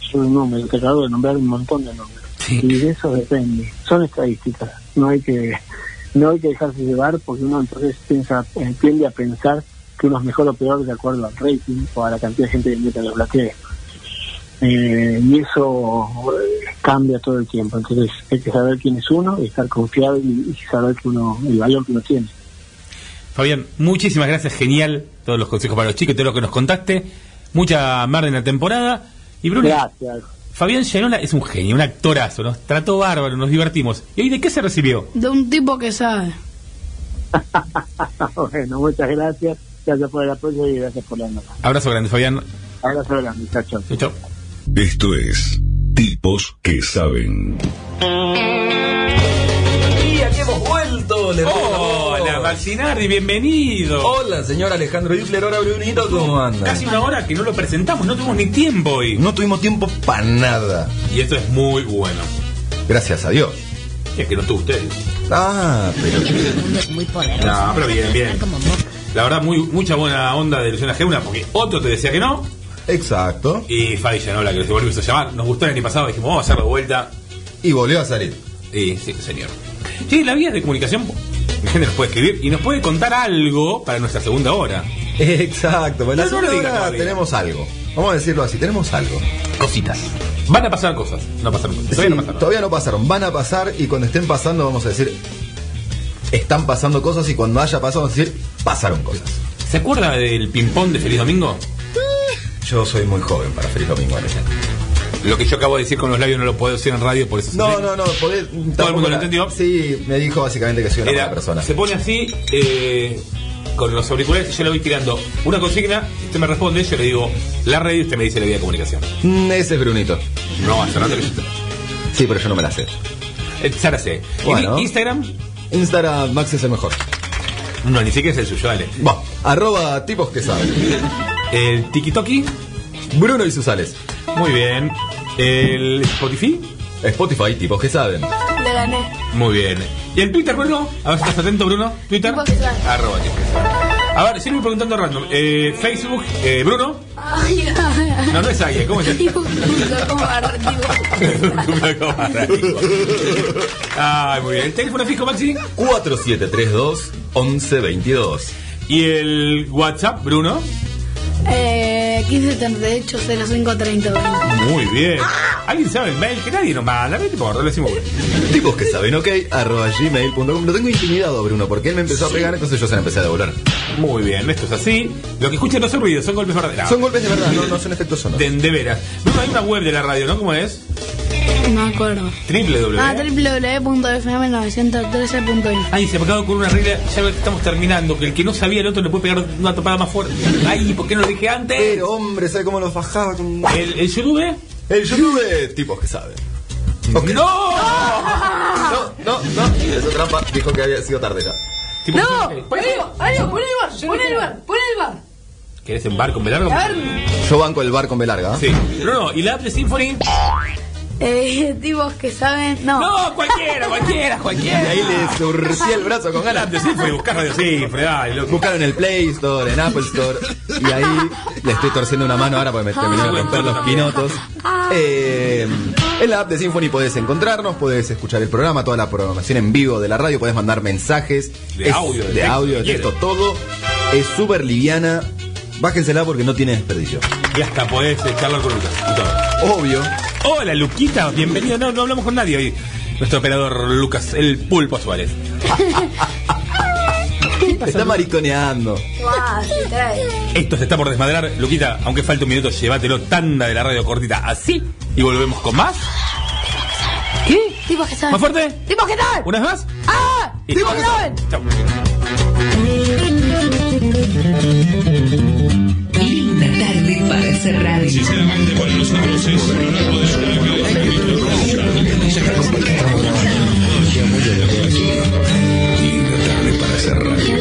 sos un número, te acabo de nombrar un montón de números. Y de eso depende, son estadísticas, no hay que no hay que dejarse llevar porque uno entonces piensa, eh, tiende a pensar que uno es mejor o peor de acuerdo al rating o a la cantidad de gente que mete los bloqueos. Eh, y eso eh, cambia todo el tiempo. Entonces hay que saber quién es uno y estar confiado y, y saber que uno el valor que uno tiene. Fabián, muchísimas gracias, genial, todos los consejos para los chicos, todo lo que nos contaste, mucha mar en la temporada. Y Bruno, Gracias. Fabián Llanola es un genio, un actorazo, nos trató bárbaro, nos divertimos. ¿Y hoy de qué se recibió? De un tipo que sabe. bueno, muchas gracias. Gracias por el apoyo y gracias por la nota. Abrazo grande, Fabián. Abrazo grande, muchachos. Chau, chau. Esto es Tipos que Saben. Y aquí hemos vuelto. le. Hola, Marcinardi, bienvenido. Hola, señor Alejandro Hitler. Hola, Brunito. ¿Cómo anda? Casi una hora que no lo presentamos, no tuvimos ni tiempo hoy. No tuvimos tiempo para nada. Y esto es muy bueno. Gracias a Dios. Es que no tuvo usted. Ah, pero. muy poderoso. No, pero bien, bien. La verdad, muy, mucha buena onda de Luciana Geuna, porque otro te decía que no. Exacto. Y Fabi Llanola, que nos volvimos a llamar. Nos gustó el año pasado, dijimos, vamos a hacerlo de vuelta. Y volvió a salir. Y sí, señor. Sí, la vía de comunicación, la gente nos puede escribir y nos puede contar algo para nuestra segunda hora. Exacto. Para la No, no lo segunda digas hora tenemos algo. Vamos a decirlo así. Tenemos algo. Cositas. Van a pasar cosas. No pasaron cosas. Todavía Sí, no pasaron. todavía no pasaron. Van a pasar y cuando estén pasando vamos a decir. Están pasando cosas y cuando haya pasado vamos a decir. Pasaron cosas. ¿Se acuerda del ping-pong de Feliz Domingo? Yo soy muy joven para Feliz Domingo, Alejandro. Lo que yo acabo de decir con los labios no lo puedo decir en radio, por eso No, no, no, podés- Todo el mundo lo entendió. Sí, me dijo básicamente que soy una Era- buena persona. Se pone así, eh, con los auriculares, y yo le voy tirando una consigna, usted me responde, yo le digo la red y usted me dice la vía de comunicación. Mm, Ese es Brunito. No, hace rato que yo Sí, pero yo no me la sé. Eh, Sara C. ¿Y Bueno. Instagram? Instagram, Max es el mejor. No, ni siquiera es el suyo, dale. Va, arroba tipos que saben. El TikToki, Bruno y Susales. muy bien. El Spotify, Spotify, tipos que saben. Le gané. muy bien. ¿Y el Twitter, Bruno? A ver si estás atento, Bruno. Twitter. Tipos que saben. Arroba tipos que saben. A ver, sigo preguntando random. Eh, Facebook, eh, Bruno. Ay, ay, No, no es alguien, ¿cómo es el Tipo, como ar- tipo- Ay, muy bien. ¿El teléfono fijo, Maxi? 4732-1122. ¿Y el WhatsApp, Bruno? Eh, 1578 0530 Muy bien. ¿Alguien sabe el mail? Que nadie nos manda. No importa, lo decimos. Tipos que saben, ok, arroba gmail.com. Lo tengo intimidado Bruno porque él me empezó a pegar, entonces yo se la empecé a devolver. Muy bien, esto es así. Lo que escuchan no son ruidos, son golpes verdaderos. Son golpes de verdad, no, no son efectos sonoros. de, de veras. Bruno, hay una web de la radio, ¿no? ¿Cómo es? No me acuerdo. www. Ah, www.fm913.1 Ay, se me acaba con una regla, ya estamos terminando, que el que no sabía el otro le puede pegar una topada más fuerte. Ay, ¿por qué no lo dije antes? Pero hombre, ¿sabe cómo lo fajaba con... El, el YouTube. El YouTube tipos que saben. Ok. ¡No! No, no, no. Eso trampa. Dijo que había sido tarde ya. Tipo, ¡No! ¡Pon el bar! ¡Pon el bar! ¡Pon el bar! ¡Pon el bar! ¿Querés en bar con velardo? A ver, Yo banco el bar con B larga. ¿eh? Sí. Bruno, ¿y la app de Symphony? Eh, tipos que saben. No. No, cualquiera, cualquiera, Y cualquiera. ahí le surcía el brazo con ganas. app de Symphony, buscar Radio Symphony, dale. Buscaron en el Play Store, en Apple Store. Y ahí le estoy torciendo una mano ahora porque me terminé de romper los pinotos. Eh, en la app de Symphony podés encontrarnos, podés escuchar el programa, toda la programación en vivo de la radio, podés mandar mensajes. De Es- audio, de de texto, audio, de texto, todo. Es súper liviana. Bájensela porque no tiene desperdicio. Y hasta podés charlar con Lucas y. Obvio. Hola, Luquita, bienvenido. No, no hablamos con nadie hoy. Nuestro operador Lucas, el Pulpo Suárez. Está mariconeando. Trae. Esto se está por desmadrar. Luquita, aunque falte un minuto, llévatelo tanda de la radio cortita así. Y volvemos con más. ¿Qué? Tipos que saben. ¿Más fuerte? ¡Tipos que saben! ¿Una vez más? ¡Ah! Y- ¡Tipos que saben! Chau. Para. Sinceramente, para Linda tarde para hacer radio.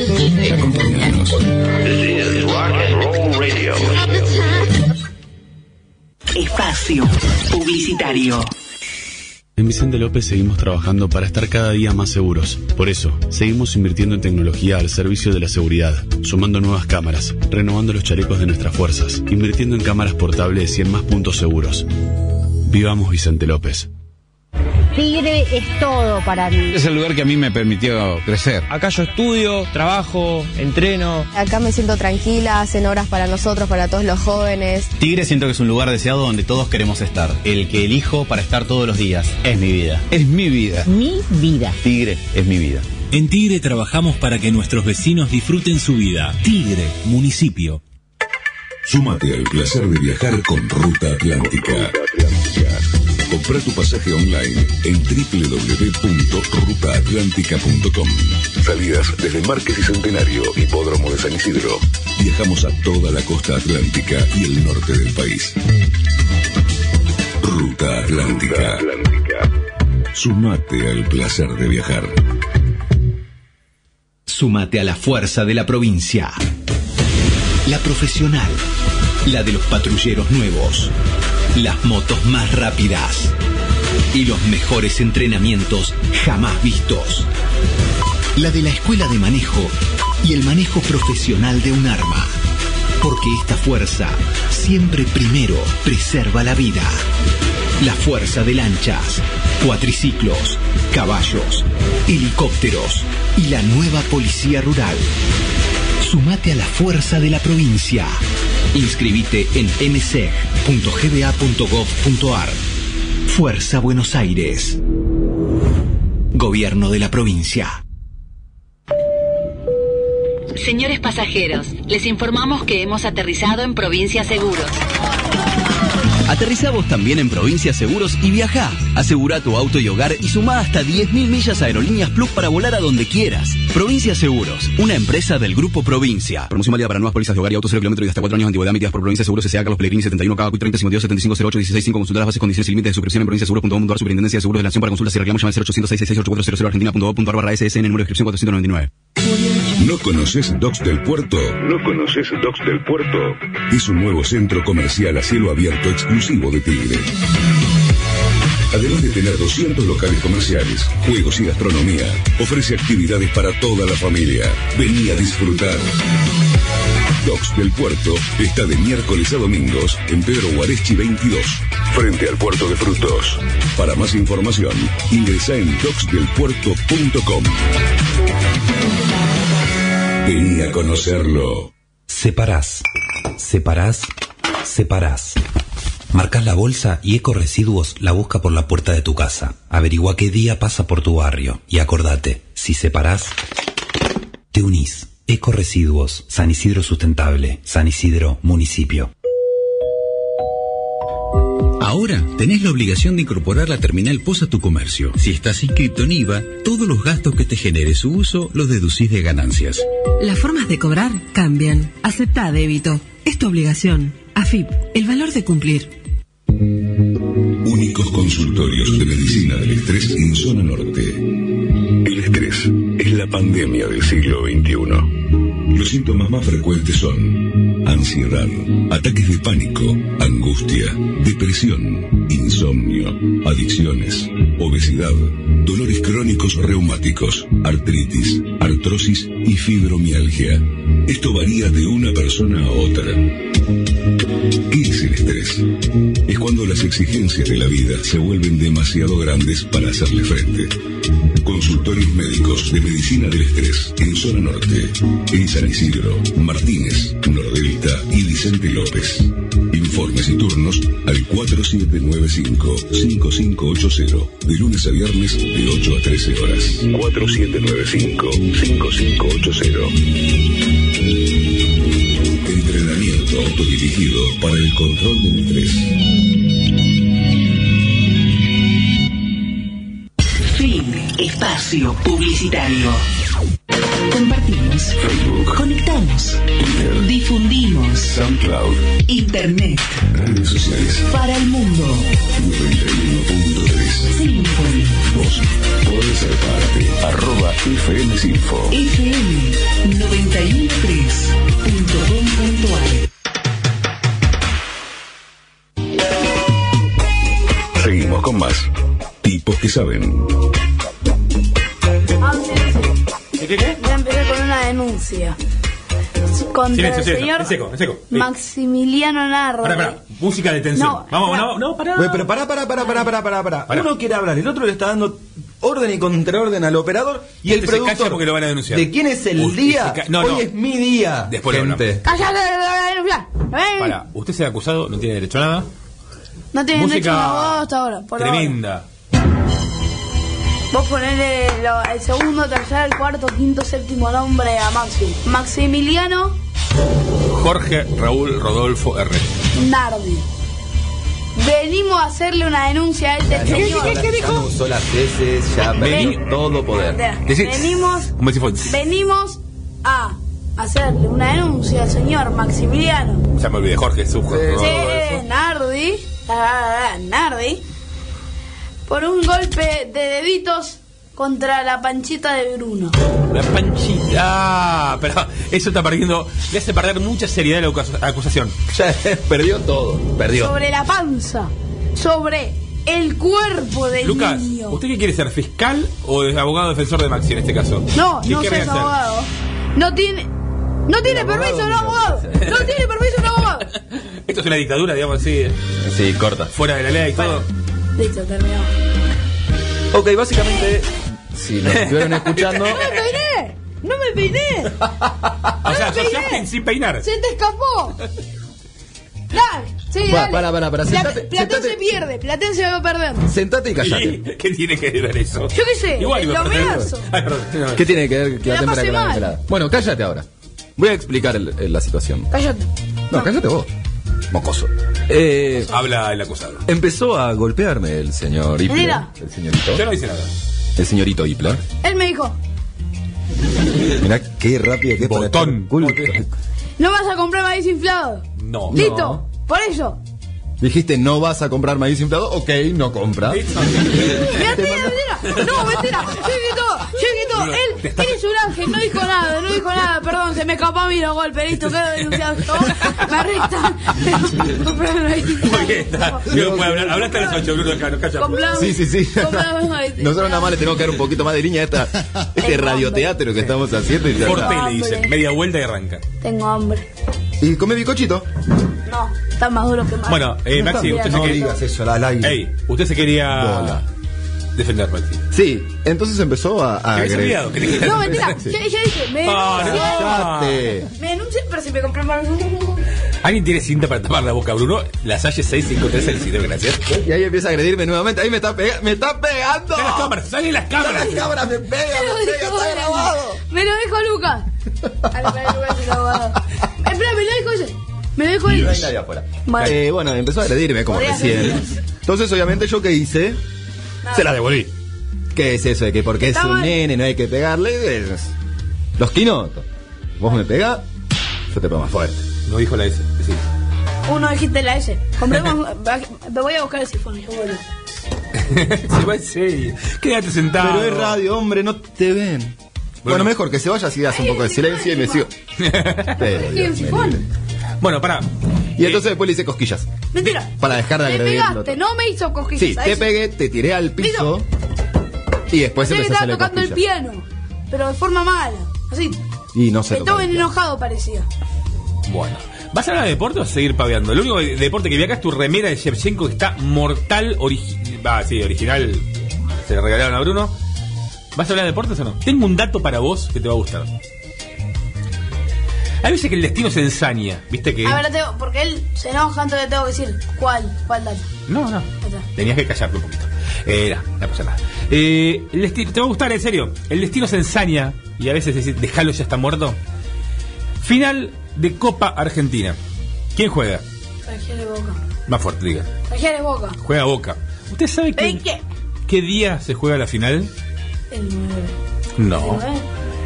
Acompáñanos. Espacio publicitario. Vicente López seguimos trabajando para estar cada día más seguros. Por eso, seguimos invirtiendo en tecnología al servicio de la seguridad, sumando nuevas cámaras, renovando los chalecos de nuestras fuerzas, invirtiendo en cámaras portables y en más puntos seguros. Vivamos Vicente López. Tigre es todo para mí. Es el lugar que a mí me permitió crecer. Acá yo estudio, trabajo, entreno. Acá me siento tranquila, hacen horas para nosotros, para todos los jóvenes. Tigre siento que es un lugar deseado donde todos queremos estar. El que elijo para estar todos los días. Es mi vida. Es mi vida. Mi vida. Tigre es mi vida. En Tigre trabajamos para que nuestros vecinos disfruten su vida. Tigre, municipio. Súmate al placer de viajar con Ruta Atlántica. Compra tu pasaje online en www.rutaatlántica.com. Salidas desde Márquez y Centenario, Hipódromo de San Isidro. Viajamos a toda la costa atlántica y el norte del país. Ruta Atlántica. Sumate al placer de viajar. Sumate a la fuerza de la provincia. La profesional. La de los patrulleros nuevos. Las motos más rápidas. Y los mejores entrenamientos jamás vistos. La de la escuela de manejo y el manejo profesional de un arma. Porque esta fuerza siempre primero preserva la vida. La fuerza de lanchas, cuatriciclos, caballos, helicópteros y la nueva policía rural. Sumate a la fuerza de la provincia. Inscribite en mseg.gba.gov.ar. Fuerza Buenos Aires. Gobierno de la provincia. Señores pasajeros, les informamos que hemos aterrizado en Provincia Seguros. Aterriza vos también en Provincia Seguros y viaja. Asegura tu auto y hogar y suma hasta 10.000 millas a Aerolíneas Plus para volar a donde quieras. Provincia Seguros, una empresa del Grupo Provincia. Promoción válida para nuevas pólizas de hogar y autos 0 kilómetros y hasta 4 años de antigüedad emitidas por Provincia Seguros S.A. Carlos Pellegrini 71 K 30 52 75 08 16 5 Consultar las bases, condiciones y límites de suscripción en provinciaseguros.com.ar Superintendencia de Seguros de la Nación para consultas y reclamos llama al 0800 668 argentina.gov.ar barra SSN número de inscripción 499. ¿No conoces Docks del Puerto? ¿No conoces Docks del Puerto? Es un nuevo centro comercial a cielo abierto exclusivo de Tigre. Además de tener 200 locales comerciales, juegos y gastronomía, ofrece actividades para toda la familia. Vení a disfrutar. Docks del Puerto está de miércoles a domingos en Pedro Guareschi 22, frente al Puerto de Frutos. Para más información, ingresa en docksdelpuerto.com. Vení a conocerlo. Separás, separás, separás. Marcas la bolsa y Eco Residuos la busca por la puerta de tu casa. Averigua qué día pasa por tu barrio y acordate, si separás, te unís. Eco Residuos, San Isidro Sustentable, San Isidro Municipio. Ahora tenés la obligación de incorporar la terminal POS a tu comercio. Si estás inscrito en IVA, todos los gastos que te genere su uso los deducís de ganancias. Las formas de cobrar cambian. Acepta débito. Es tu obligación. AFIP, el valor de cumplir. Únicos consultorios de medicina del estrés en zona norte. El estrés es la pandemia del siglo XXI. Los síntomas más frecuentes son ansiedad, ataques de pánico, angustia, depresión, insomnio, adicciones, obesidad, dolores crónicos reumáticos, artritis, artrosis y fibromialgia. Esto varía de una persona a otra. ¿Qué es el estrés? Es cuando las exigencias de la vida se vuelven demasiado grandes para hacerle frente. Consultorios médicos de medicina del estrés en zona norte, en San Isidro, Martínez, Nordelta y Vicente López. Informes y turnos al 4795-5580, de lunes a viernes de 8 a 13 horas. 4795-5580. Autodirigido para el control del estrés. Fin. Espacio publicitario. Compartimos. Facebook. Conectamos. Twitter. Difundimos. SoundCloud. Internet. Redes sociales. Para el mundo. 91.3. Symphony. Vos podés ser parte. Arroba FM Sinfo. FM 913.com.ar Tipos que saben. Voy a empezar con una denuncia. Contra Silencio, el silencio. señor En seco, en seco. Sí. Maximiliano Narro. Pará, pará. Música de tensión. No, Vamos, pará. no, no, pará. Pero pará, pará, pará, pará, pará, pará, pará. Uno quiere hablar, el otro le está dando orden y contraorden al operador y el Este se calla productor. porque lo van a denunciar. ¿De quién es el Uy, día? se ca- no, Hoy no. es mi día. Después lo gente. ¡Cállate! lo voy a denunciar! ¡Ven! Pará, usted se ha acusado, no tiene derecho a nada. No Música derecho a un abogado hasta ahora. Por ahora. Tremenda. Vos ponele lo- el segundo, tercer, el cuarto, quinto, séptimo nombre a Maxi. Maximiliano Jorge Raúl Rodolfo R. Nardi. Venimos a hacerle una denuncia a este señor. Ya no usó las veces, ya Vení. perdió todo poder. Decí- Venimos, a hacerle una denuncia al señor Maximiliano Ya me olvidé, Jorge, su Jorge Che, Nardi, Nardi, por un golpe de deditos contra la panchita de Bruno. La panchita. Ah, pero eso está perdiendo. Le hace perder mucha seriedad la acus- acusación. Ya perdió todo. Perdió. Sobre la panza, sobre el cuerpo del Lucas, niño. ¿usted qué quiere ser? ¿Fiscal o es abogado defensor de Maxi en este caso? No, ¿Qué no ser? abogado. No tiene, no tiene permiso un abogado. No tiene permiso un abogado. Esto es una dictadura, digamos así, Sí, corta. fuera de la ley y todo. Listo, terminó. Ok, básicamente, si nos estuvieron escuchando, ¡No me peiné! ¡No me peiné! O sea, peiné. Chaplin sin peinar. ¡Se te escapó! Dale, sí, Para, dale. para, para, para, Pla- sentate, Platón sentate. se pierde, Platón se va a perder. sentate y callate. ¿Y ¿Qué tiene que ver eso? Yo qué sé, Igual lo. No, ¿Qué tiene que ver que la temperatura congelada? Bueno, cállate ahora. Voy a explicar el- el- la situación. Cállate. No, cállate vos. Mocoso. Eh, Habla el acusado. empezó a golpearme el señor Hitler. Mira. El señorito. Yo no dice nada. El señorito Hitler. Él me dijo, Mirá qué rápido que es para Botón. no vas a comprar maíz inflado. No. Listo, por eso. Dijiste, no vas a comprar maíz inflado. Ok, no compra. Mentira, mentira. No, mentira. Dije todo, Él, él es un ángel, no dijo nada, no dijo nada. Perdón, se me escapó a mí los golpes. Listo, quedo denunciado yo. Me arrestan. Muy bien, está. Yo puedo hablar. Hablaste a las 8, Bruno, acá, no calla. Comprame- Sí, sí, sí. Nosotros nada más le tenemos que dar un poquito más de línea a esta, este radioteatro que estamos haciendo. Y, le dicen. Media vuelta y arranca. Tengo hambre. y come bicochito. No, está más duro que más. Bueno, eh, Maxi, usted se no quería. digas eso aire. Ey, usted se quería Bola. Defender, Maxi. Sí, entonces empezó a, a ¿Qué habías agredir. olvidado? ¿Qué te querías No, mentira. Sí. Ya, ya dije, me denuncian. Cállate. Me denuncian, pero si me compré más. ¿Alguien tiene cinta para tapar la boca, Bruno? La Salle 653 el sitio, gracias. Y ahí empieza a agredirme nuevamente. Ahí me está, pega- me está pegando. ¡Salen las cámaras! ¡Salen las cámaras! Las cámaras me pegan, Me lo me pega, está grabado. Me lo dijo Lucas. A lo. Espera, me lo dijo ese. Me lo dijo él. No hay nadie afuera. Vale. Eh, bueno, empezó a agredirme como recién. Entonces, obviamente, ¿yo qué hice? Se la devolví. ¿Qué es eso de que porque es un nene no hay que pegarle? Es- Los quinotos. Vos me pegás, yo te pego más fuerte. No dijo la S. Sí. Uno dijiste la S. Compremos. Me voy a buscar el sifón. Yo vuelvo. Se va en serio. Quédate sentado. Pero es radio, hombre, no te ven. Bueno, mejor que se vaya así, das un poco de silencio y me sigo. Bueno, pará. Y entonces después le hice cosquillas. Mentira. Para dejar de Me agredirlo. pegaste, no me hizo cosquillas. Sí, te eso. pegué, te tiré al piso y después Pensé que empecé a estaba hacerle tocando el cosquillas. piano. Pero de forma mala. Así. Y no se Estaba tocó. enojado, parecía. Bueno. ¿Vas a hablar de deporte o a seguir paveando? Lo único de- deporte que vi acá es tu remera de Shevchenko que está mortal. origi- Va, sí, original. Se le regalaron a Bruno. ¿Vas a hablar de deportes o no? Tengo un dato para vos que te va a gustar. Hay veces que el destino se ensaña, ¿viste que? A ver, tengo, porque él se enoja, entonces tengo que decir cuál, cuál dato. No, no. Tenías que callarte un poquito. Eh, no, no pasa nada. Eh, el destino, te va a gustar, en serio. El destino se ensaña y a veces decir, dejalo ya está muerto. Final de Copa Argentina. ¿Quién juega? Talleres Boca. Más fuerte, diga. Talleres Boca. Juega Boca. ¿Usted sabe ¿En qué, qué? qué día se juega la final? El 9. No. ¿El 9?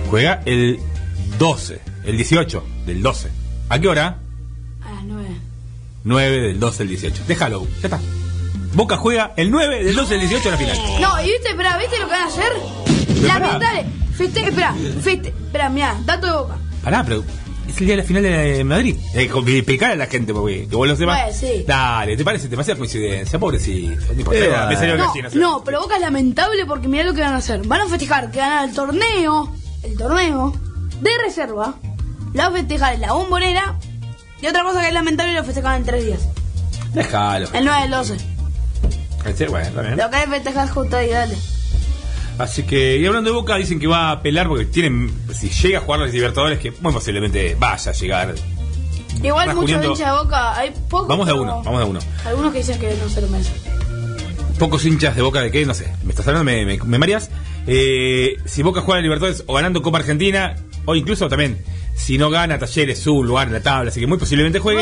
Juega el 12, el 18 del 12. ¿A qué hora? A las 9. 9 del 12 del 18. Déjalo, ya está. Boca juega el 9 del 12 del 18 en la final. No, y viste, espera, ¿viste lo que van a hacer? Lamentable. Feste, espera, feste, espera, mirá, dato de Boca. Pará, pero es el día de la final de Madrid. Eh, con- explicar a la gente, porque que vos los demás. Bueno, sí. Dale, ¿te parece demasiada coincidencia? Pobrecito. No importa, Eh, me salió No, no no, pero Boca es lamentable porque mirá lo que van a hacer. Van a festejar que ganan el torneo, el torneo de reserva. Lo van a festejar en la bombonera. Y otra cosa que es lamentable lo festejan en tres días. Déjalo. El 9 del 12. Sí, bueno, bien. Lo que es festejar justo ahí, dale. Así que, y hablando de Boca, dicen que va a apelar porque tienen, si llega a jugar los Libertadores, que muy posiblemente vaya a llegar. Igual muchos hinchas de Boca, hay pocos. Vamos de a uno, vamos de a uno. Algunos que dicen que no se lo merecen. Pocos hinchas de Boca de qué, no sé. Me estás hablando, me, me, me mareas. Eh, si Boca juega en Libertadores o ganando Copa Argentina, o incluso también, si no gana Talleres, su lugar en la tabla, así que muy posiblemente juegue.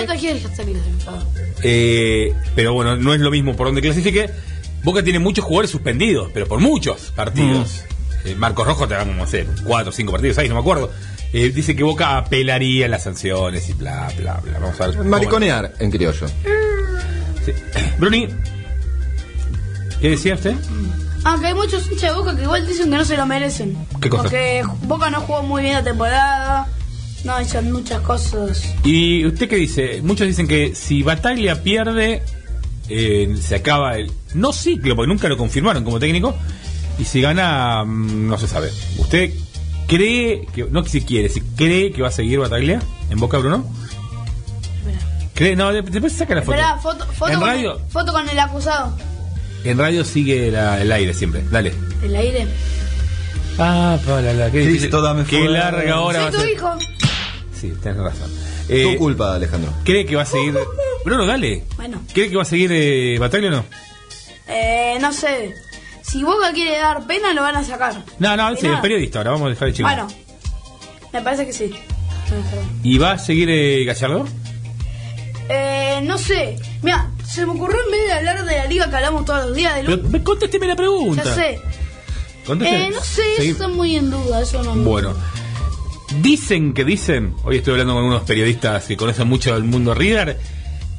Eh, pero bueno, no es lo mismo por donde clasifique. Boca tiene muchos jugadores suspendidos, pero por muchos partidos. Eh, Marcos Rojo te damos, no sé, cuatro o cinco partidos, seis, no me acuerdo. Eh, dice que Boca apelaría las sanciones y bla, bla, bla. Vamos a ver. Mariconear en criollo. Sí. Bruni, ¿qué decía usted? Aunque hay muchos hinchas de Boca que igual dicen que no se lo merecen. ¿Qué cosa? Porque Boca no jugó muy bien la temporada. No, hicieron muchas cosas. ¿Y usted qué dice? Muchos dicen que si Bataglia pierde, eh, se acaba el. No ciclo, porque nunca lo confirmaron como técnico. Y si gana, mm, no se sabe. ¿Usted cree que. No si quiere, si cree que va a seguir Bataglia en Boca Bruno? ¿Cree? No, de- después saca la foto. Esperá, foto, foto, En con radio. El, foto con el acusado. En radio sigue la- el aire siempre. Dale. El aire. Ah, la, la, qué, difícil. Cristo, dame Qué larga hora va Soy a tu ser. hijo. Sí, tenés razón. Eh, tu culpa, Alejandro. ¿Cree que va a seguir. Bruno, dale. Bueno, ¿Cree que va a seguir eh, Bataglia o no? eh, no sé. Si Boca quiere dar pena, lo van a sacar. No, no, sí, el periodista, ahora vamos a dejar de chingar. Bueno, me parece que sí. ¿Y va a seguir eh, Gallardo? Eh, no sé. Mira, se me ocurrió en vez de hablar de la liga que hablamos todos los días de Pero, me- contésteme la pregunta. Ya sé. Eh, no sé, Seguí. eso está muy en duda, eso no. Bueno, dicen que dicen, hoy estoy hablando con unos periodistas que conocen mucho del mundo River,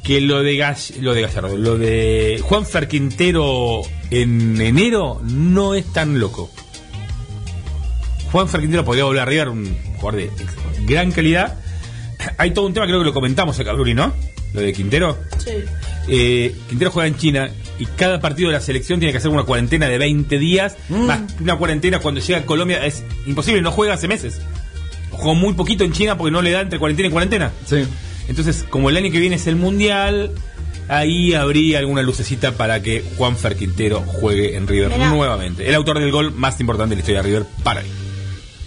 que lo de Gall- lo de Gallardo, lo de Juan Fer Quintero en enero no es tan loco. Juan Fer Quintero podría volver a River, un jugador de gran calidad. Hay todo un tema, creo que lo comentamos acá, Bruni, ¿no? Lo de Quintero. Sí. Eh, Quintero juega en China y cada partido de la selección tiene que hacer una cuarentena de 20 días. Más una cuarentena cuando llega a Colombia es imposible, no juega hace meses. Jugó muy poquito en China porque no le da entre cuarentena y cuarentena. Sí. Entonces, como el año que viene es el Mundial, ahí habría alguna lucecita para que Juan Fer Quintero juegue en River Mirá. nuevamente. El autor del gol más importante de la historia de River para mí.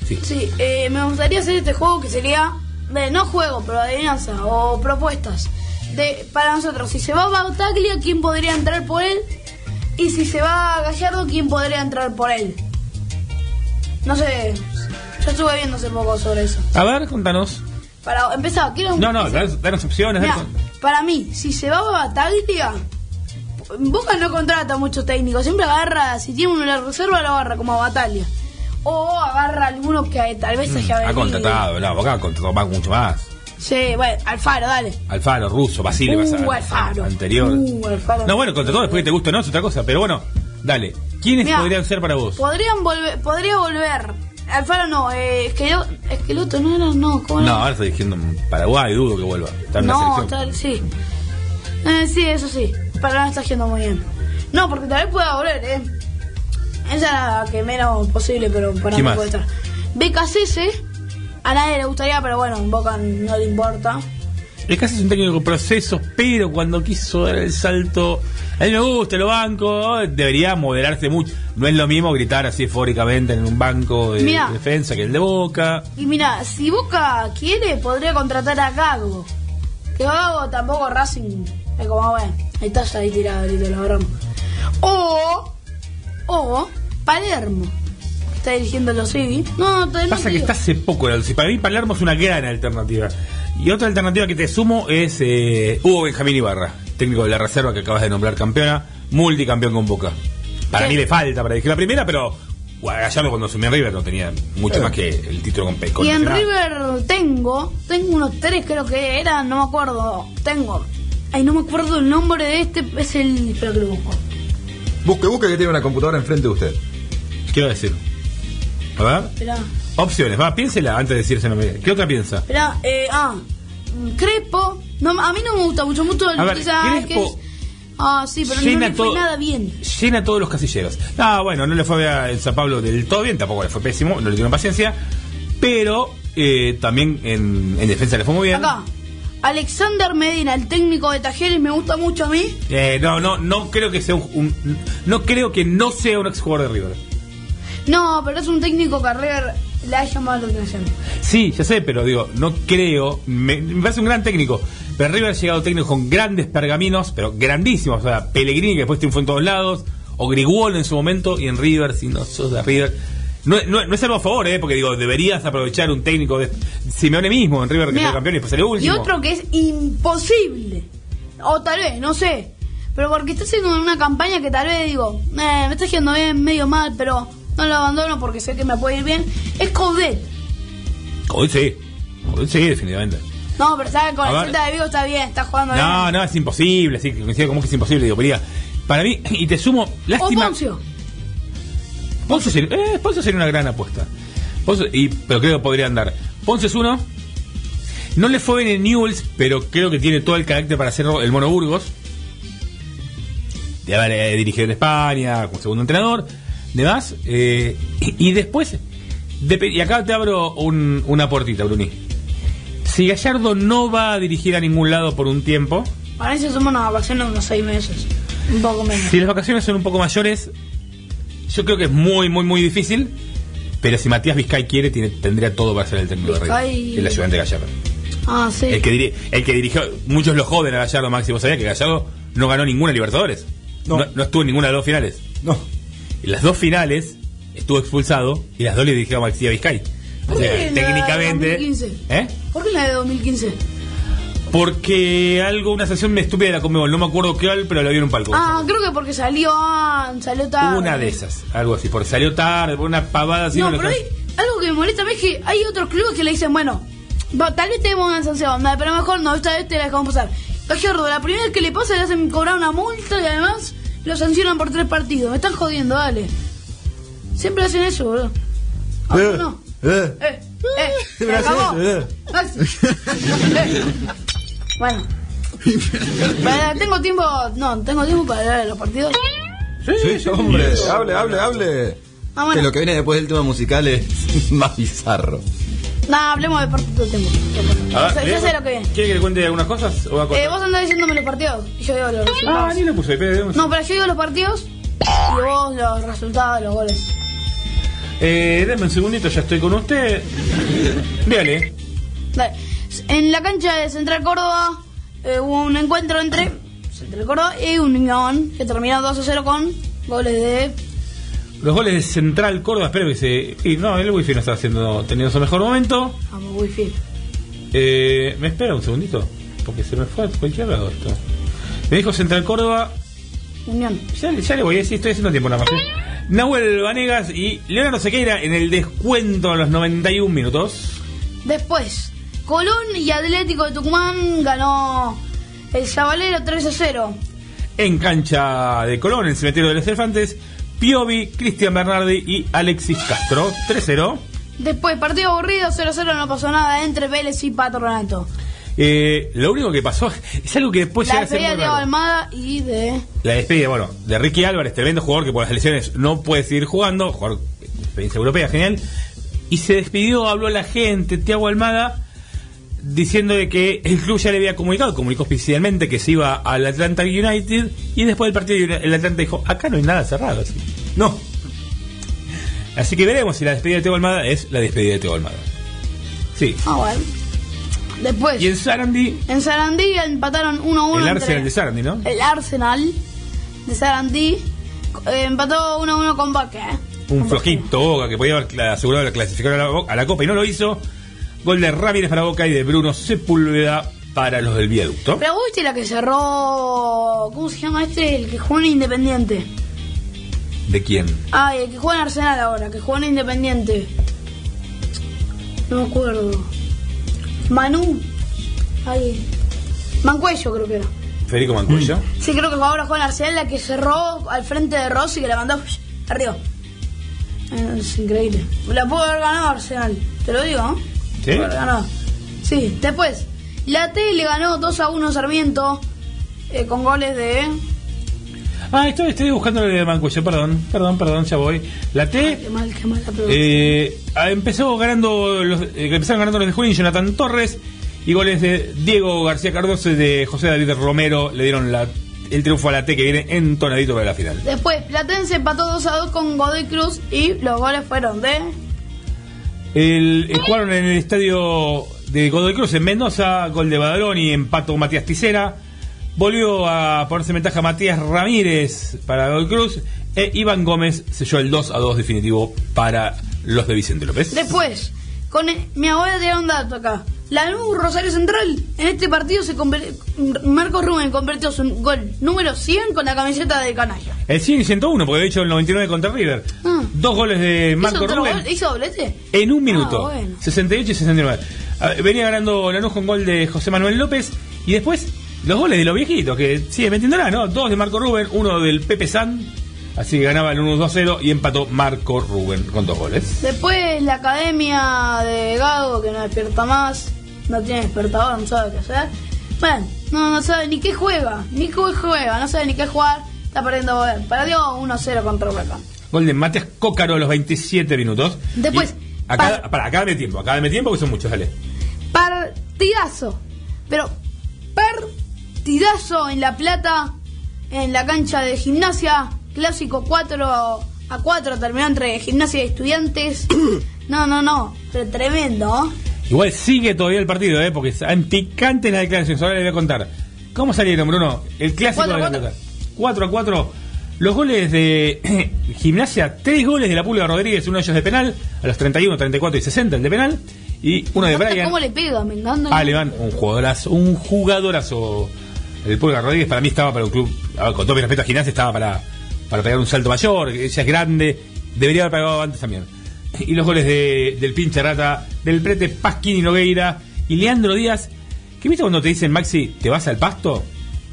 Sí. Sí, eh, me gustaría hacer este juego que sería no juego, pero adivinanza o propuestas. De, para nosotros, si se va Bautaglia, ¿quién podría entrar por él? Y si se va Gallardo, ¿quién podría entrar por él? No sé, yo estuve viendo hace poco sobre eso. A ver, contanos. Para empezar, quiero No, no, danos, danos opciones. Mirá, para mí, si se va Bataglia, Boca no contrata mucho técnico, siempre agarra, si tiene uno en la reserva, lo agarra como a Bataglia. O agarra alguno que tal vez se haya Ha venido. contratado, no, Boca ha contratado mucho más. Sí, bueno, Alfaro, dale. Alfaro, Russo, Basile, Uh, vas a- Alfaro. anterior. Uh, Alfaro. No, bueno, contra todo, después que te gusta, no, es otra cosa. Pero bueno, dale. ¿Quiénes Mirá, podrían ser para vos? Podrían volver, podría volver. Alfaro no, eh, Esqueloto, Esqueloto no era, no, ¿cómo No, era? ahora estoy diciendo Paraguay, dudo que vuelva. Está en no, tal, sí. Eh, sí, eso sí. Para no está yendo muy bien. No, porque tal vez pueda volver, ¿eh? Esa es la que menos posible, pero para ¿Quién mí más? puede estar. BKCS, a nadie le gustaría, pero bueno, en Boca no le importa. El caso es un técnico con procesos, pero cuando quiso dar el salto, a mí me gusta, lo banco, debería moderarse mucho. No es lo mismo gritar así eufóricamente en un banco de Mirá. defensa que el de Boca. Y mira, si Boca quiere, podría contratar a Gago. Que Gago tampoco Racing. Es como, bueno, ahí está ya ahí tirado, lo agarramos. O, o Palermo, está dirigiendo los City. No, todavía no Pasa te que está hace poco, para mí Palermo es una gran alternativa. Y otra alternativa que te sumo es eh, Hugo Benjamín Ibarra, técnico de la reserva que acabas de nombrar campeona, multicampeón con Boca. Para mí le falta para dirigir la primera, pero Gallardo cuando asumió en River no tenía mucho más que el título con Pe- con Y en. River tengo, tengo unos tres creo que eran, no me acuerdo. Tengo, ay, no me acuerdo el nombre de este, es el, espero que lo busco. Busque, busque que tiene una computadora enfrente de usted. Quiero decir. A ver. Esperá. Opciones, va, piénsela antes de decirse nombre. ¿Qué otra piensa? Esperá, eh, ah, mm, Crespo. No, a mí no me gusta mucho, mucho el A ver, Crespo Ah, sí, pero no llena le fue todo- nada bien. Llena todos los casilleros. No, bueno, no le fue a San Pablo del todo bien, tampoco le fue pésimo, no le tuvieron paciencia. Pero eh, también en, en defensa le fue muy bien. Acá, Alexander Medina, el técnico de Tajeres, me gusta mucho a mí. Eh, no, no, no creo que sea un, un- no creo que no sea un exjugador de River. No, pero es un técnico que a River le ha llamado la atención. Sí, ya sé, pero digo, no creo. Me, me parece un gran técnico. Pero River ha llegado técnico con grandes pergaminos, pero grandísimos. O sea, Pellegrini, que después triunfó en todos lados, o Griguol en su momento, y en River, si no sos de River. No, no, no es algo a favor, ¿eh? porque digo, deberías aprovechar un técnico de Simeone mismo en River que Mira, fue campeón y después Y último. otro que es imposible. O tal vez, no sé. Pero porque está haciendo una campaña que tal vez digo, eh, me está yendo bien, medio mal, pero no lo abandono porque sé que me puede ir bien. Es Coudet. Hoy sí, Hoy sí, definitivamente. No, pero ¿sabes? Con A el ver. De Vigo está bien, está jugando No, bien. no, es imposible, sí, como que es imposible, digo, pero para mí, y te sumo, O lástima. Poncio. Ponce sería, eh, Ponce sería una gran apuesta. Y, pero creo que podría andar. Ponce es uno. No le fue bien en Newells, pero creo que tiene todo el carácter para ser el Mono Burgos. De haber eh, dirigido en España, como segundo entrenador. Demás. eh, y, y después. y acá te abro un- una puertita, Bruni. Si Gallardo no va a dirigir a ningún lado por un tiempo, Para eso somos una vacaciones de unos seis meses. Un poco menos. si las vacaciones son un poco mayores, yo creo que es muy, muy, muy difícil. Pero si Matías Vizcay quiere, tiene, tendría todo para ser el técnico de River. El ayudante de Gallardo. Ah, sí. El que, diri- el que dirigió, muchos lo joden a Gallardo, Maxi. ¿Vos sabías que Gallardo no ganó ninguna Libertadores? No. No, estuvo en ninguna de las dos finales. No. En las dos finales estuvo expulsado y las dos le dirigió a Maxi Vizcay. O ¿Por sea, la de técnicamente. 2015? ¿Eh? ¿Por qué la de 2015? Porque algo, una sanción estúpida de la Conmebol, no me acuerdo qué, pero le había un palco. Ah, creo que porque salió, ah, salió tarde. Una de esas, algo así, porque salió tarde, por una pavada así. No, pero hay algo que me molesta a mí es que hay otros clubes que le dicen, bueno, tal vez tenemos una sanción, pero mejor no, esta vez te la dejamos pasar. Gallardo, la primera vez que le pasa le hacen cobrar una multa y además lo sancionan por tres partidos. Me están jodiendo, dale. Siempre hacen eso, boludo. Ahora no. Eh. Eh, eh, Siempre hacen acabó. eso, eh. Eh. Bueno. Para- tengo tiempo, no, tengo tiempo para hablar de los partidos. Sí, hombre, hable, hable, hable. Ah, bueno. Que lo que viene después del tema musical es más bizarro. No, hablemos de partidos todo el tiempo. A ver, Ya- ya sé lo que viene. ¿Quiere que le cuente algunas cosas? O va a contar? Eh, vos andás diciéndome los partidos y yo digo los resultados. Ah, ni lo puse, pero- No, pero yo digo los partidos y vos los resultados, los goles. Eh, denme un segundito, ya estoy con usted. Dígale. Dale. En la cancha de Central Córdoba eh, hubo un encuentro entre Central Córdoba y Unión que terminó 2 a 0 con goles de. Los goles de Central Córdoba, espero que se. Y no, el wifi no está haciendo, teniendo su mejor momento. Vamos, wifi. Eh, ¿Me espera un segundito? Porque se me fue a cualquier lado esto. Me dijo Central Córdoba. Unión. Ya, ya le voy a decir, estoy haciendo tiempo nada más. ¿eh? Nahuel Vanegas y Leonardo Sequeira en el descuento a los 91 minutos. Después, Colón y Atlético de Tucumán ganó el Sabalero 3 a 0. En cancha de Colón, en el cementerio de los elefantes, Piovi, Cristian Bernardi y Alexis Castro. 3-0. Después, partido aburrido, 0 a 0, no pasó nada entre Vélez y Patronato. Eh, lo único que pasó es algo que después La llega a ser despedida de Diego. Almada y de. La despedida, bueno, de Ricky Álvarez, tremendo jugador que por las lesiones no puede seguir jugando, jugador de experiencia europea, genial. Y se despidió, habló la gente, Tiago Almada, diciendo de que el club ya le había comunicado, comunicó oficialmente que se iba al Atlanta United y después del partido el Atlanta dijo, acá no hay nada cerrado. Así. No. Así que veremos si la despedida de Tiago Almada es la despedida de Tiago Almada. Sí. Ah, bueno. Después. Y en Sarandí, En Sarandí empataron 1 a 1. el Arsenal de Sarandí, ¿no? El Arsenal de Sarandí eh, empató 1 a 1 con Boca. un flojito Boca que podía haber asegurado la clasificación a la, Bo- a la Copa y no lo hizo. Gol de Ramírez para Boca y de Bruno Sepúlveda para los del viaducto. Pero vos viste la que cerró. ¿Cómo se llama este? El que juega en Independiente. ¿De quién? Ay, el que juega en Arsenal ahora, que juega en Independiente. No me acuerdo. Manu. Ay. Mancuello creo que era. Federico Mancuello. Sí, creo que ahora juega en Arsenal, la que cerró al frente de Rossi que la mandó arriba. Es increíble. La pudo haber ganado Arsenal, te lo digo, ¿no? ¿Sí? Ganado. Sí, después, la T le ganó 2 a 1 a Sarmiento eh, con goles de. Ah, estoy, estoy buscando el de Mancuello, perdón, perdón, perdón, ya voy. La T Qué mal, qué producción. eh, ah, empezó ganando los, eh, empezaron ganando los de Junín, Jonathan Torres y goles de Diego García Cardoso y de José David Romero le dieron la, el triunfo a la T que viene entonadito para la final. Después, Platense empató 2 a 2 con Godoy Cruz y los goles fueron de. El, eh, jugaron en el estadio de Godoy Cruz en Mendoza, gol de Badalón y empató Matías Ticera. Volvió a ponerse en ventaja Matías Ramírez para Godoy Cruz. E Iván Gómez selló el 2 a 2 definitivo para los de Vicente López. Después, con el- mi abuela tiene un dato acá. La Lanús Rosario Central, en este partido se Marcos Rubén convirtió su gol número 100 con la camiseta de canalla. El 100 y 101, porque había hecho el 99 contra River. Ah. Dos goles de Marco ¿Hizo, Rubén gol? ¿Hizo doblete? en un minuto. Ah, bueno. 68 y 69. Ah, Venía ganando Lanús con gol de José Manuel López. Y después, los goles de los viejitos, que sigue metiéndola, ¿no? Dos de Marco Rubén, uno del Pepe San. Así que ganaba el 1-2-0 y empató Marco Rubén con dos goles. Después la academia de Gago, que no despierta más, no tiene despertador, no sabe qué hacer. Bueno, no, no sabe ni qué juega, ni qué juega, no sabe ni qué jugar, está perdiendo poder. Perdió 1-0 contra Huracán. Gol de Matías Cócaro a los 27 minutos. Después, Y acá, para, acá dame tiempo, acá dame tiempo que son muchos, dale. partidazo, pero partidazo en La Plata, en la cancha de gimnasia, clásico 4 a 4, terminó entre gimnasia y estudiantes. No, no, no, pero tremendo. Igual sigue todavía el partido, ¿eh? Porque en picante las declaraciones. Ahora les voy a contar. ¿Cómo salieron, Bruno? El clásico Cuatro a de la cuatro. Plata. 4 a 4. Los goles de Gimnasia, tres goles de la Pulga Rodríguez, uno de ellos de penal, a los 31, 34 y 60 el de penal, y uno de Brian ¿Cómo le pega? Me encanta. Aleman, un jugadorazo, un jugadorazo. El Pulga Rodríguez para mí estaba para un club, a ver, con todo mi respeto a Gimnasia, estaba para, para pegar un salto mayor, ella es grande, debería haber pegado antes también. Y los goles de, del pinche rata, del prete Pasquini Nogueira y Leandro Díaz, que viste cuando te dicen Maxi, ¿te vas al pasto?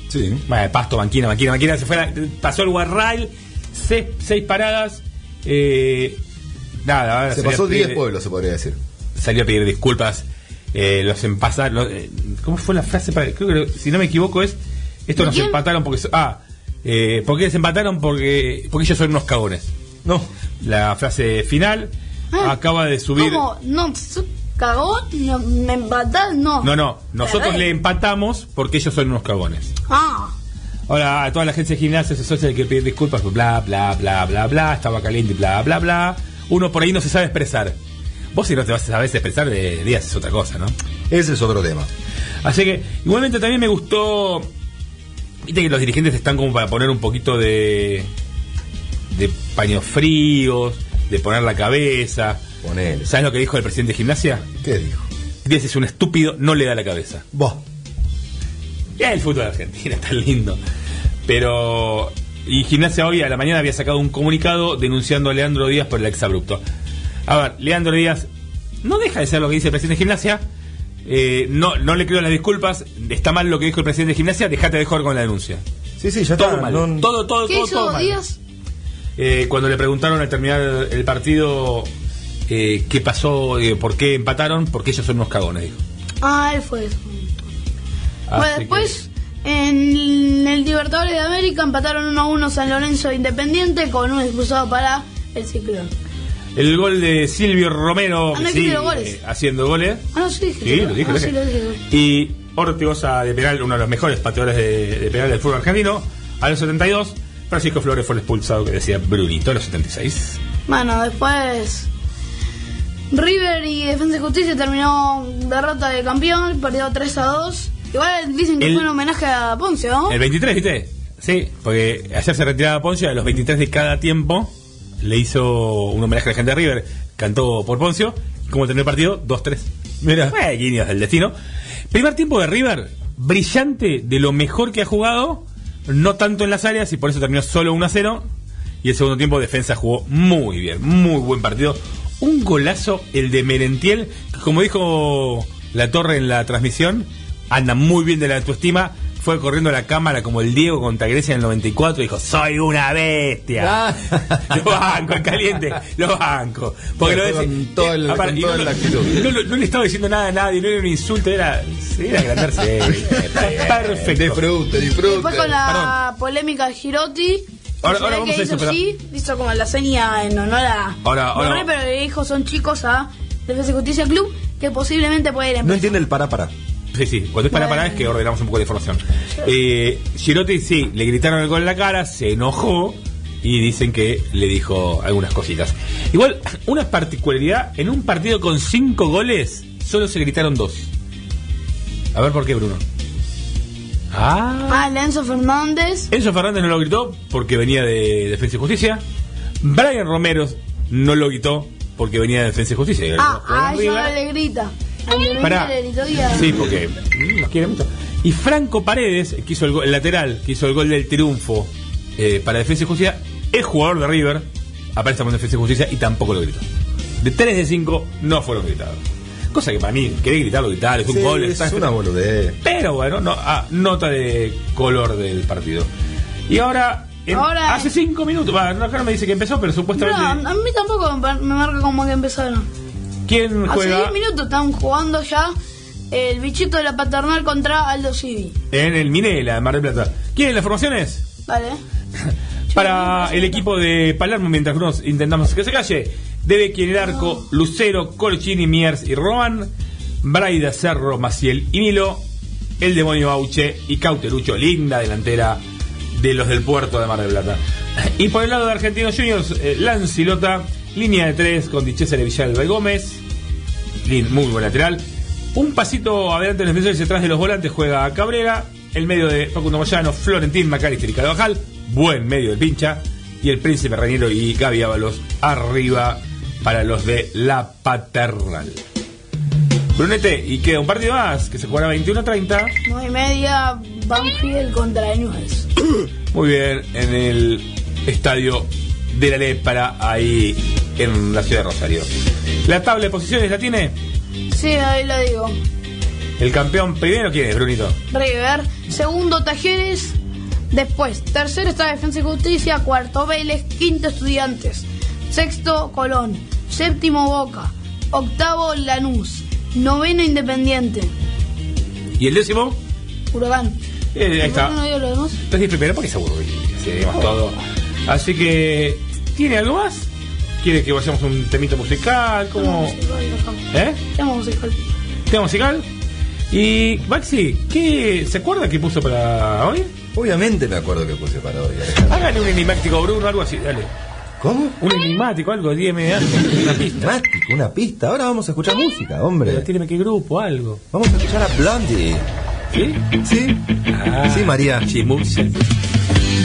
Sí. Bueno, pasto, banquina, banquina, banquina, se fue la- pasó el Guarral, seis, seis paradas, eh, nada, ahora Se pasó a pedir- 10 pueblos, se podría decir. salió a pedir disculpas. Eh, los empataron. ¿Cómo fue la frase? Para, creo que si no me equivoco es. Esto ¿De nos quién? empataron porque. Ah, eh, ¿por qué les empataron? Porque, porque ellos son unos cagones. No. La frase final Ah, acaba de subir. ¿Cómo? No, ¿sos cagón? No, ¿Me empatás? No. No, no. Nosotros le empatamos porque ellos son unos cagones. Ah, Ahora, a toda la gente de gimnasia, se hay que pedir disculpas, bla, bla, bla, bla, bla, estaba caliente, bla, bla, bla. Uno por ahí no se sabe expresar. Vos si no te vas a saber expresar de días es otra cosa, ¿no? Ese es otro tema. Así que, igualmente también me gustó. Viste que los dirigentes están como para poner un poquito de. de paños fríos, de poner la cabeza. Ponele. ¿Sabes lo que dijo el presidente de gimnasia? ¿Qué dijo? Díaz es un estúpido, no le da la cabeza. Vos. Ya el fútbol de Argentina, está lindo. Pero. Y Gimnasia hoy a la mañana había sacado un comunicado denunciando a Leandro Díaz por el exabrupto. A ver, Leandro Díaz no deja de ser lo que dice el presidente de Gimnasia. Eh, no, no le creo las disculpas. Está mal lo que dijo el presidente de Gimnasia. Dejate de joder con la denuncia. Sí, sí, ya Todo está. mal. no- Todo, todo, ¿qué todo, hizo todo mal. Díaz? Eh, cuando le preguntaron al terminar el partido eh, qué pasó, eh, por qué empataron, porque ellos son unos cagones, dijo. Ah, él fue eso. Así Bueno, que- después, en el Libertadores de América empataron 1 a 1 San Lorenzo Independiente con un expulsado para el Ciclón. El gol de Silvio Romero, Ah, que no sigue quiero goles. eh, haciendo goles. Ah, no, sí, dije. Sí, lo dije, Ah, sí, lo dije. Y Ortigosa de penal, uno de los mejores pateadores de, de penal del fútbol argentino. A los 72, Francisco Flores fue el expulsado que decía Brunito a los 76. Bueno, después River y Defensa y Justicia terminó derrota de campeón, perdió 3 a 2. Igual dicen que El- fue un homenaje a Ponce, ¿no? El 23, ¿viste? Sí, porque ayer se retiraba Poncio, a los 23 de cada tiempo le hizo un homenaje a la gente de River, cantó por Poncio, como terminó el partido, 2-3. Mira. Guiños del destino. Primer tiempo de River, brillante, de lo mejor que ha jugado, no tanto en las áreas, y por eso terminó solo 1-0. Y el segundo tiempo, defensa jugó muy bien, muy buen partido. Un golazo, el de Merentiel, que como dijo la torre en la transmisión, anda muy bien de la autoestima, fue corriendo a la cámara como el Diego contra Grecia en el 94 y dijo, soy una bestia. lo banco, en caliente, lo banco. Porque lo Fue decía- con todo el- aparte, con y toda no, la actitud. no, no- no le estaba diciendo nada a nadie, no era un insulto, era, era agrandarse. Perfecto. Disfrute, disfrute. Después con la polémica de Girotti. Ahora- ahora vamos que a eso, hizo pero- sí, hizo como la seña en honor a Ahora- ahora- Borré, pero le dijo son chicos a Defensa y Justicia Club que posiblemente pueden No empezar. entiende el para para. Sí, sí, cuando es para parar es que ordenamos un poco de información. Eh, Girotti, sí, le gritaron el gol en la cara, se enojó y dicen que le dijo algunas cositas. Igual, una particularidad, en un partido con cinco goles, solo se gritaron dos. A ver por qué, Bruno. Ah. Ah, Lenzo Fernández. Enzo Fernández no lo gritó porque venía de Defensa y Justicia. Brian Romero no lo gritó porque venía de Defensa y Justicia. Ah, a ella no le grita. Pará. Sí, porque mm, nos quiere mucho. Y Franco Paredes, que hizo el, gol- el lateral, que hizo el gol del triunfo eh, para Defensa y Justicia, es jugador de River, aparece en Defensa y Justicia y tampoco lo gritó. De 3 de 5 no fueron gritados. Cosa que para mí, querer gritarlo, gritar, es un Sí, gol. es está- una boludez. Pero bueno, no, ah, nota de color del partido. Y ahora, en- Ahora- hace 5 minutos, va, no, acá no me dice que empezó, pero No, supuestamente. a mí tampoco me marca como que empezaron. ¿Quién Hace juega 10 minutos están jugando ya el bichito de la paternal contra Aldo Civi. en el Minela, de Mar del Plata? ¿Quieren las formaciones? Vale. Para el equipo de Palermo, mientras nos intentamos que se calle, debe quien el arco, Lucero, Colchini, Miers y Roman, Braida, Cerro, Maciel y Milo, el demonio Auche y Cauterucho, linda delantera de los del puerto de Mar del Plata. Y por el lado de Argentinos Juniors, eh, Lancilota, línea de tres con Dichesa de Villalba y Gómez, muy buen lateral. Un pasito adelante en los defensores y atrás de los volantes juega Cabrera. El medio de Facundo Moyano, Florentín, Macalister y Carvajal. Buen medio de pincha. Y el Príncipe Raniero y Gaby Ábalos arriba para los de la paternal. Brunete, y queda un partido más que se jugará 21-30. 9 y media, Banfield contra Newell's. Muy bien, en el estadio de la Lepara, ahí en la ciudad de Rosario. La tabla de posiciones la tiene Sí, ahí lo digo. el campeón primero. ¿Quién es, Brunito? River. Segundo, Tajeres. Después, tercero está Defensa y Justicia. Cuarto, Vélez. Quinto, Estudiantes. Sexto, Colón. Séptimo, Boca. Octavo, Lanús. Noveno, Independiente. ¿Y el décimo? Huracán. Eh, ahí está. ¿Por qué no digo lo demás? Entonces, primero porque se aburre así digamos todo. Así que, ¿tiene algo más? ¿Quiere que vayamos a un temito musical? ¿Cómo? ¿Eh? Tema musical. ¿Tema musical? Y, Maxi, ¿qué, ¿se acuerda qué puso para hoy? Obviamente me acuerdo que puse para hoy. Hágale un enigmático, Bruno, algo así, dale. ¿Cómo? Un enigmático, algo, dígame algo, una pista. Enigmático, una pista. Ahora vamos a escuchar música, hombre. Pero tíreme qué grupo, algo. Vamos a escuchar a Blondie. ¿Sí? ¿Sí? Sí, María. Sí, muy bien.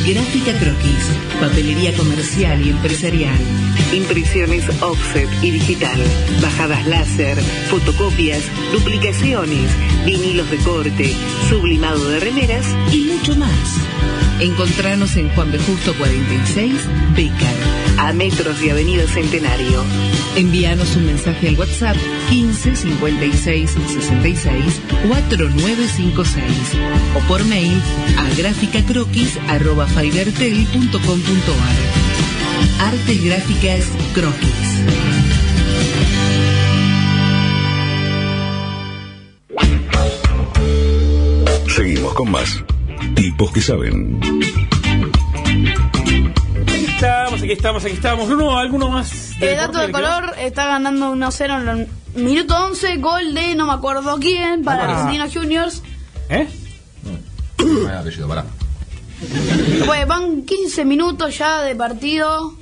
Gráfica Croquis, papelería comercial y empresarial. Impresiones offset y digital, bajadas láser, fotocopias, duplicaciones, vinilos de corte, sublimado de remeras y mucho más. Encontranos en Juan B. Justo 46, Becar, a metros de Avenida Centenario. Envíanos un mensaje al WhatsApp 15 56 66 4956 o por mail a gráficacroquis.fibertel.com.ar. Artes Gráficas Croquis. Seguimos con más. Tipos que saben. Aquí estamos, aquí estamos, aquí estamos. Bruno, ¿alguno más? El dato de color está ganando 1-0 en el minuto 11. Gol de no me acuerdo quién para Ah. Argentinos Juniors. ¿Eh? No hay apellido, pará. Pues van 15 minutos ya de partido.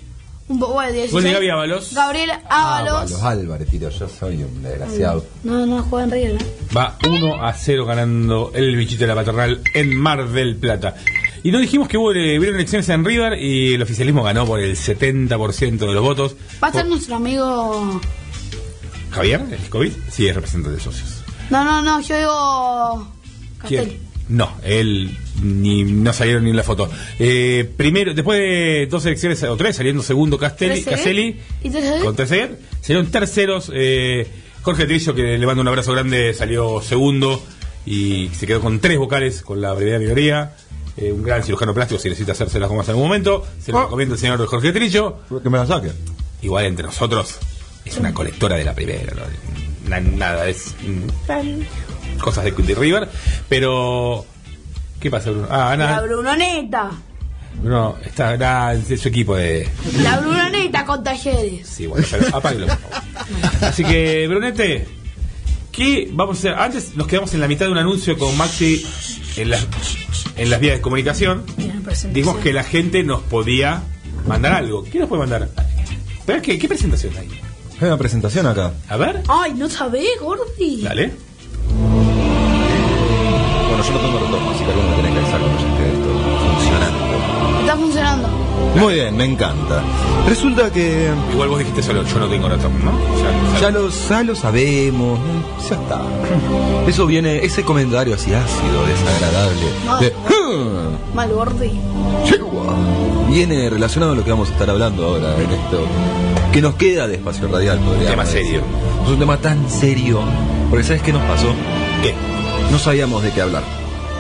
Un poco de 16. Gol de Gaby Ábalos. Gabriel Ábalos. Ábalos Álvarez, tiro. Yo soy un desgraciado. No, no juega en River. ¿eh? Va 1 a 0 ganando el bichito de la paternal en Mar del Plata. Y no dijimos que hubo, eh, hubieron elecciones en River y el oficialismo ganó por el 70% de los votos. Va a ser nuestro amigo. Javier, el COVID, sí es representante de socios. No, no, no, yo digo. Castelli. No, él ni no salieron ni en la foto. Eh, primero, después de dos elecciones o tres, saliendo segundo Castelli. Caselli con Trezeguet, salieron terceros. eh, Jorge Trillo, que le mando un abrazo grande, salió segundo y se quedó con tres vocales con la brevedad minoría. Eh, un gran cirujano plástico si necesita hacerse las gomas en algún momento. Se lo recomiendo el señor Jorge Trillo. Que me la saque. Igual entre nosotros es una colectora de la primera. ¿no? Na- nada, es mm, cosas de, de River. Pero, ¿qué pasa, Bruno? Ah, La nada. Brunoneta. Bruno está nada, es su equipo de. La Brunoneta con talleres. Sí, bueno, pero apáguelo, por favor. Así que, Brunete, ¿qué vamos a hacer? Antes nos quedamos en la mitad de un anuncio con Maxi en las, en las vías de comunicación. Dijimos que la gente nos podía mandar algo. ¿Qué nos puede mandar? ¿Pero qué, qué presentación hay? Hay una presentación acá. A ver, Ay, no sabés, Gordi. dale. Yo no tengo retorno, así que alguno me tiene que avisar cuando ya esté esto funcionando. Está funcionando. Muy bien, me encanta. Resulta que Igual vos dijiste solo, yo no tengo retorno, ¿no? Ya, ya lo, ya lo sabemos, ya está. Eso viene, ese comentario así ácido, desagradable, No. de, Mal, Gordi. viene relacionado a lo que vamos a estar hablando ahora en esto. Que nos queda de espacio radial, podríamos tema decir. serio. Es un tema tan serio. Porque ¿sabes qué nos pasó? ¿Qué? No sabíamos de qué hablar.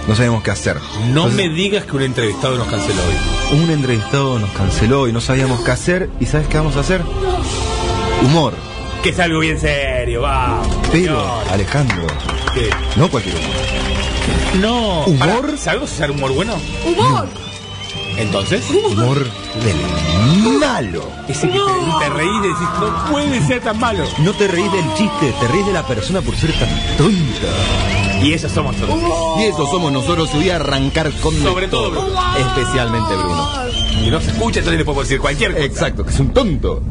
No sabíamos qué hacer. No Entonces, me digas que un entrevistado nos canceló hoy. Un entrevistado nos canceló y no sabíamos qué hacer. ¿Y sabes qué vamos a hacer? Humor. Que es algo bien serio, va. Pero, Alejandro, ¿Qué? no cualquier humor. No. ¿Humor? Pará, ¿Sabemos hacer humor bueno? ¡Humor! Entonces. Humor del malo. Ese que te, te reís y decís, no puede ser tan malo. No te reís del chiste, te reís de la persona por ser tan tonta. Y esos somos todos. Y eso somos nosotros. Y voy a arrancar con Sobre todo Bruno. Especialmente Bruno. Y no se escucha, entonces le podemos decir cualquier cosa. Exacto, que es un tonto.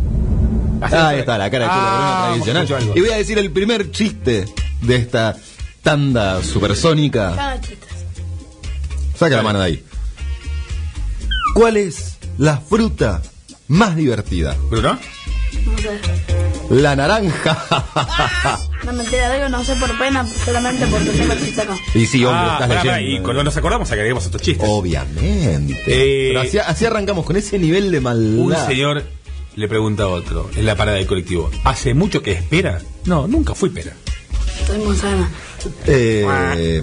Así Ahí es. está, la cara de culo Ah, Bruno hemos tradicional. algo. Y voy a decir el primer chiste de esta tanda supersónica. Saca la mano de ahí. ¿Cuál es la fruta más divertida? ¿Bruno? No. La naranja. No mentira, digo, no sé por pena, solamente porque tengo el chiste acá. y sí, hombre, Ah, estás pará, leyendo. y cuando nos acordamos agreguemos otros chistes. Obviamente. Eh, Pero así, así arrancamos con ese nivel de maldad. Un señor le pregunta a otro en la parada del colectivo. ¿Hace mucho que espera? No, nunca fui pera. Estoy muy sana. Eh,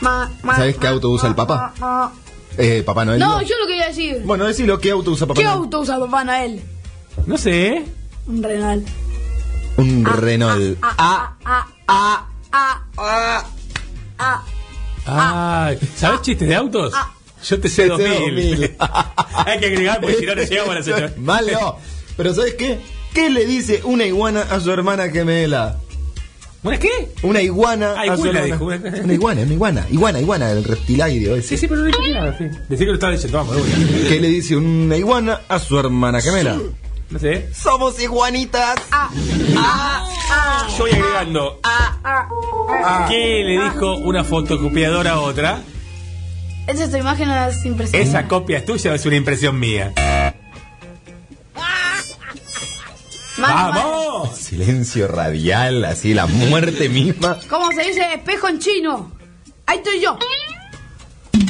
Ma- ma- ¿Sabes qué auto usa el papá? Eh, Papá Noel. No, yo lo quería decir. Bueno, decilo, ¿qué auto usa Papá ¿Qué Noel? auto usa Papá Noel? No sé. Un Renal. Un Renault. Ah, ah, ah, ah, ah, ah. Ay, ¿sabes chistes de autos? Yo te sé Te sé 2000. 2000. Hay que agregar porque si no, no llegamos a la Eso es señora. Malo. Pero ¿sabes qué? ¿Qué le dice una iguana a su hermana gemela? ¿Una qué? Una iguana Ah, a su iguana, hermana. dijo, una- Una iguana, una iguana. Iguana, iguana, el reptilario ese. Sí, sí, pero no dije nada. Sí. Decí que lo estaba diciendo, vamos, de. ¿Qué le dice una iguana a su hermana gemela? No sé. Somos iguanitas. Yo voy agregando. ¿Qué le dijo una fotocopiadora a otra? Esa es tu imagen es impresionante. Esa copia es tuya o es una impresión mía. Mal. ¡Vamos! Silencio radial, así la muerte misma. ¿Cómo se dice espejo en chino? Ahí estoy yo.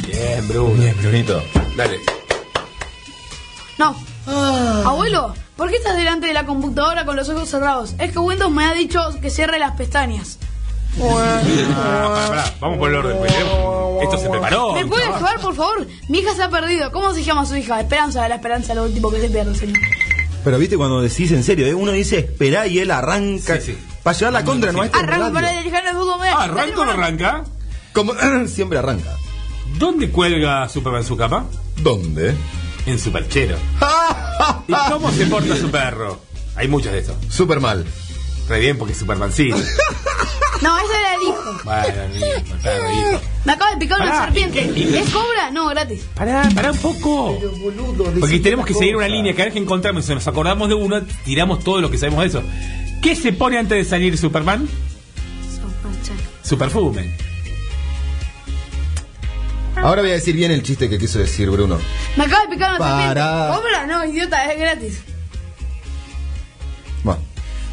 Bien, Bruno. Bien, Brunito. Dale. No. Abuelo, ¿por qué estás delante de la computadora con los ojos cerrados? Es que Windows me ha dicho que cierre las pestañas. Ah, pará, pará. Vamos por el orden. tenemos- Esto se preparó. ¿Me puede ayudar, por favor? Mi hija se ha perdido. ¿Cómo se llama su hija? Esperanza, la esperanza es lo último que se pierde, señor. Pero viste cuando decís en serio, ¿eh? uno dice espera y él arranca. Sí, sí. Para llevar la contra, no es Arranco para dirigir el fútbol. Ah, ¿arranca o no arranca? Como siempre arranca. ¿Dónde cuelga Superman su capa? ¿Dónde? En su perchero. ¿Y cómo se porta su perro? Hay muchos de esos. Súper mal. Re bien porque es Supermancito. No, ese era el hijo. bueno, el mismo, hijo. Me acaba de picar una Pará, serpiente. ¿y qué? ¿Es cobra? No, gratis. Pará, pará un poco. Porque tenemos que seguir una línea. Cada vez que encontramos, si nos acordamos de uno, tiramos todo lo que sabemos de eso. ¿Qué se pone antes de salir Superman? Su perfume. Ahora voy a decir bien el chiste que quiso decir Bruno. Me acaba de picar una serpiente. ¿Cobra? No, idiota, es gratis. Bueno,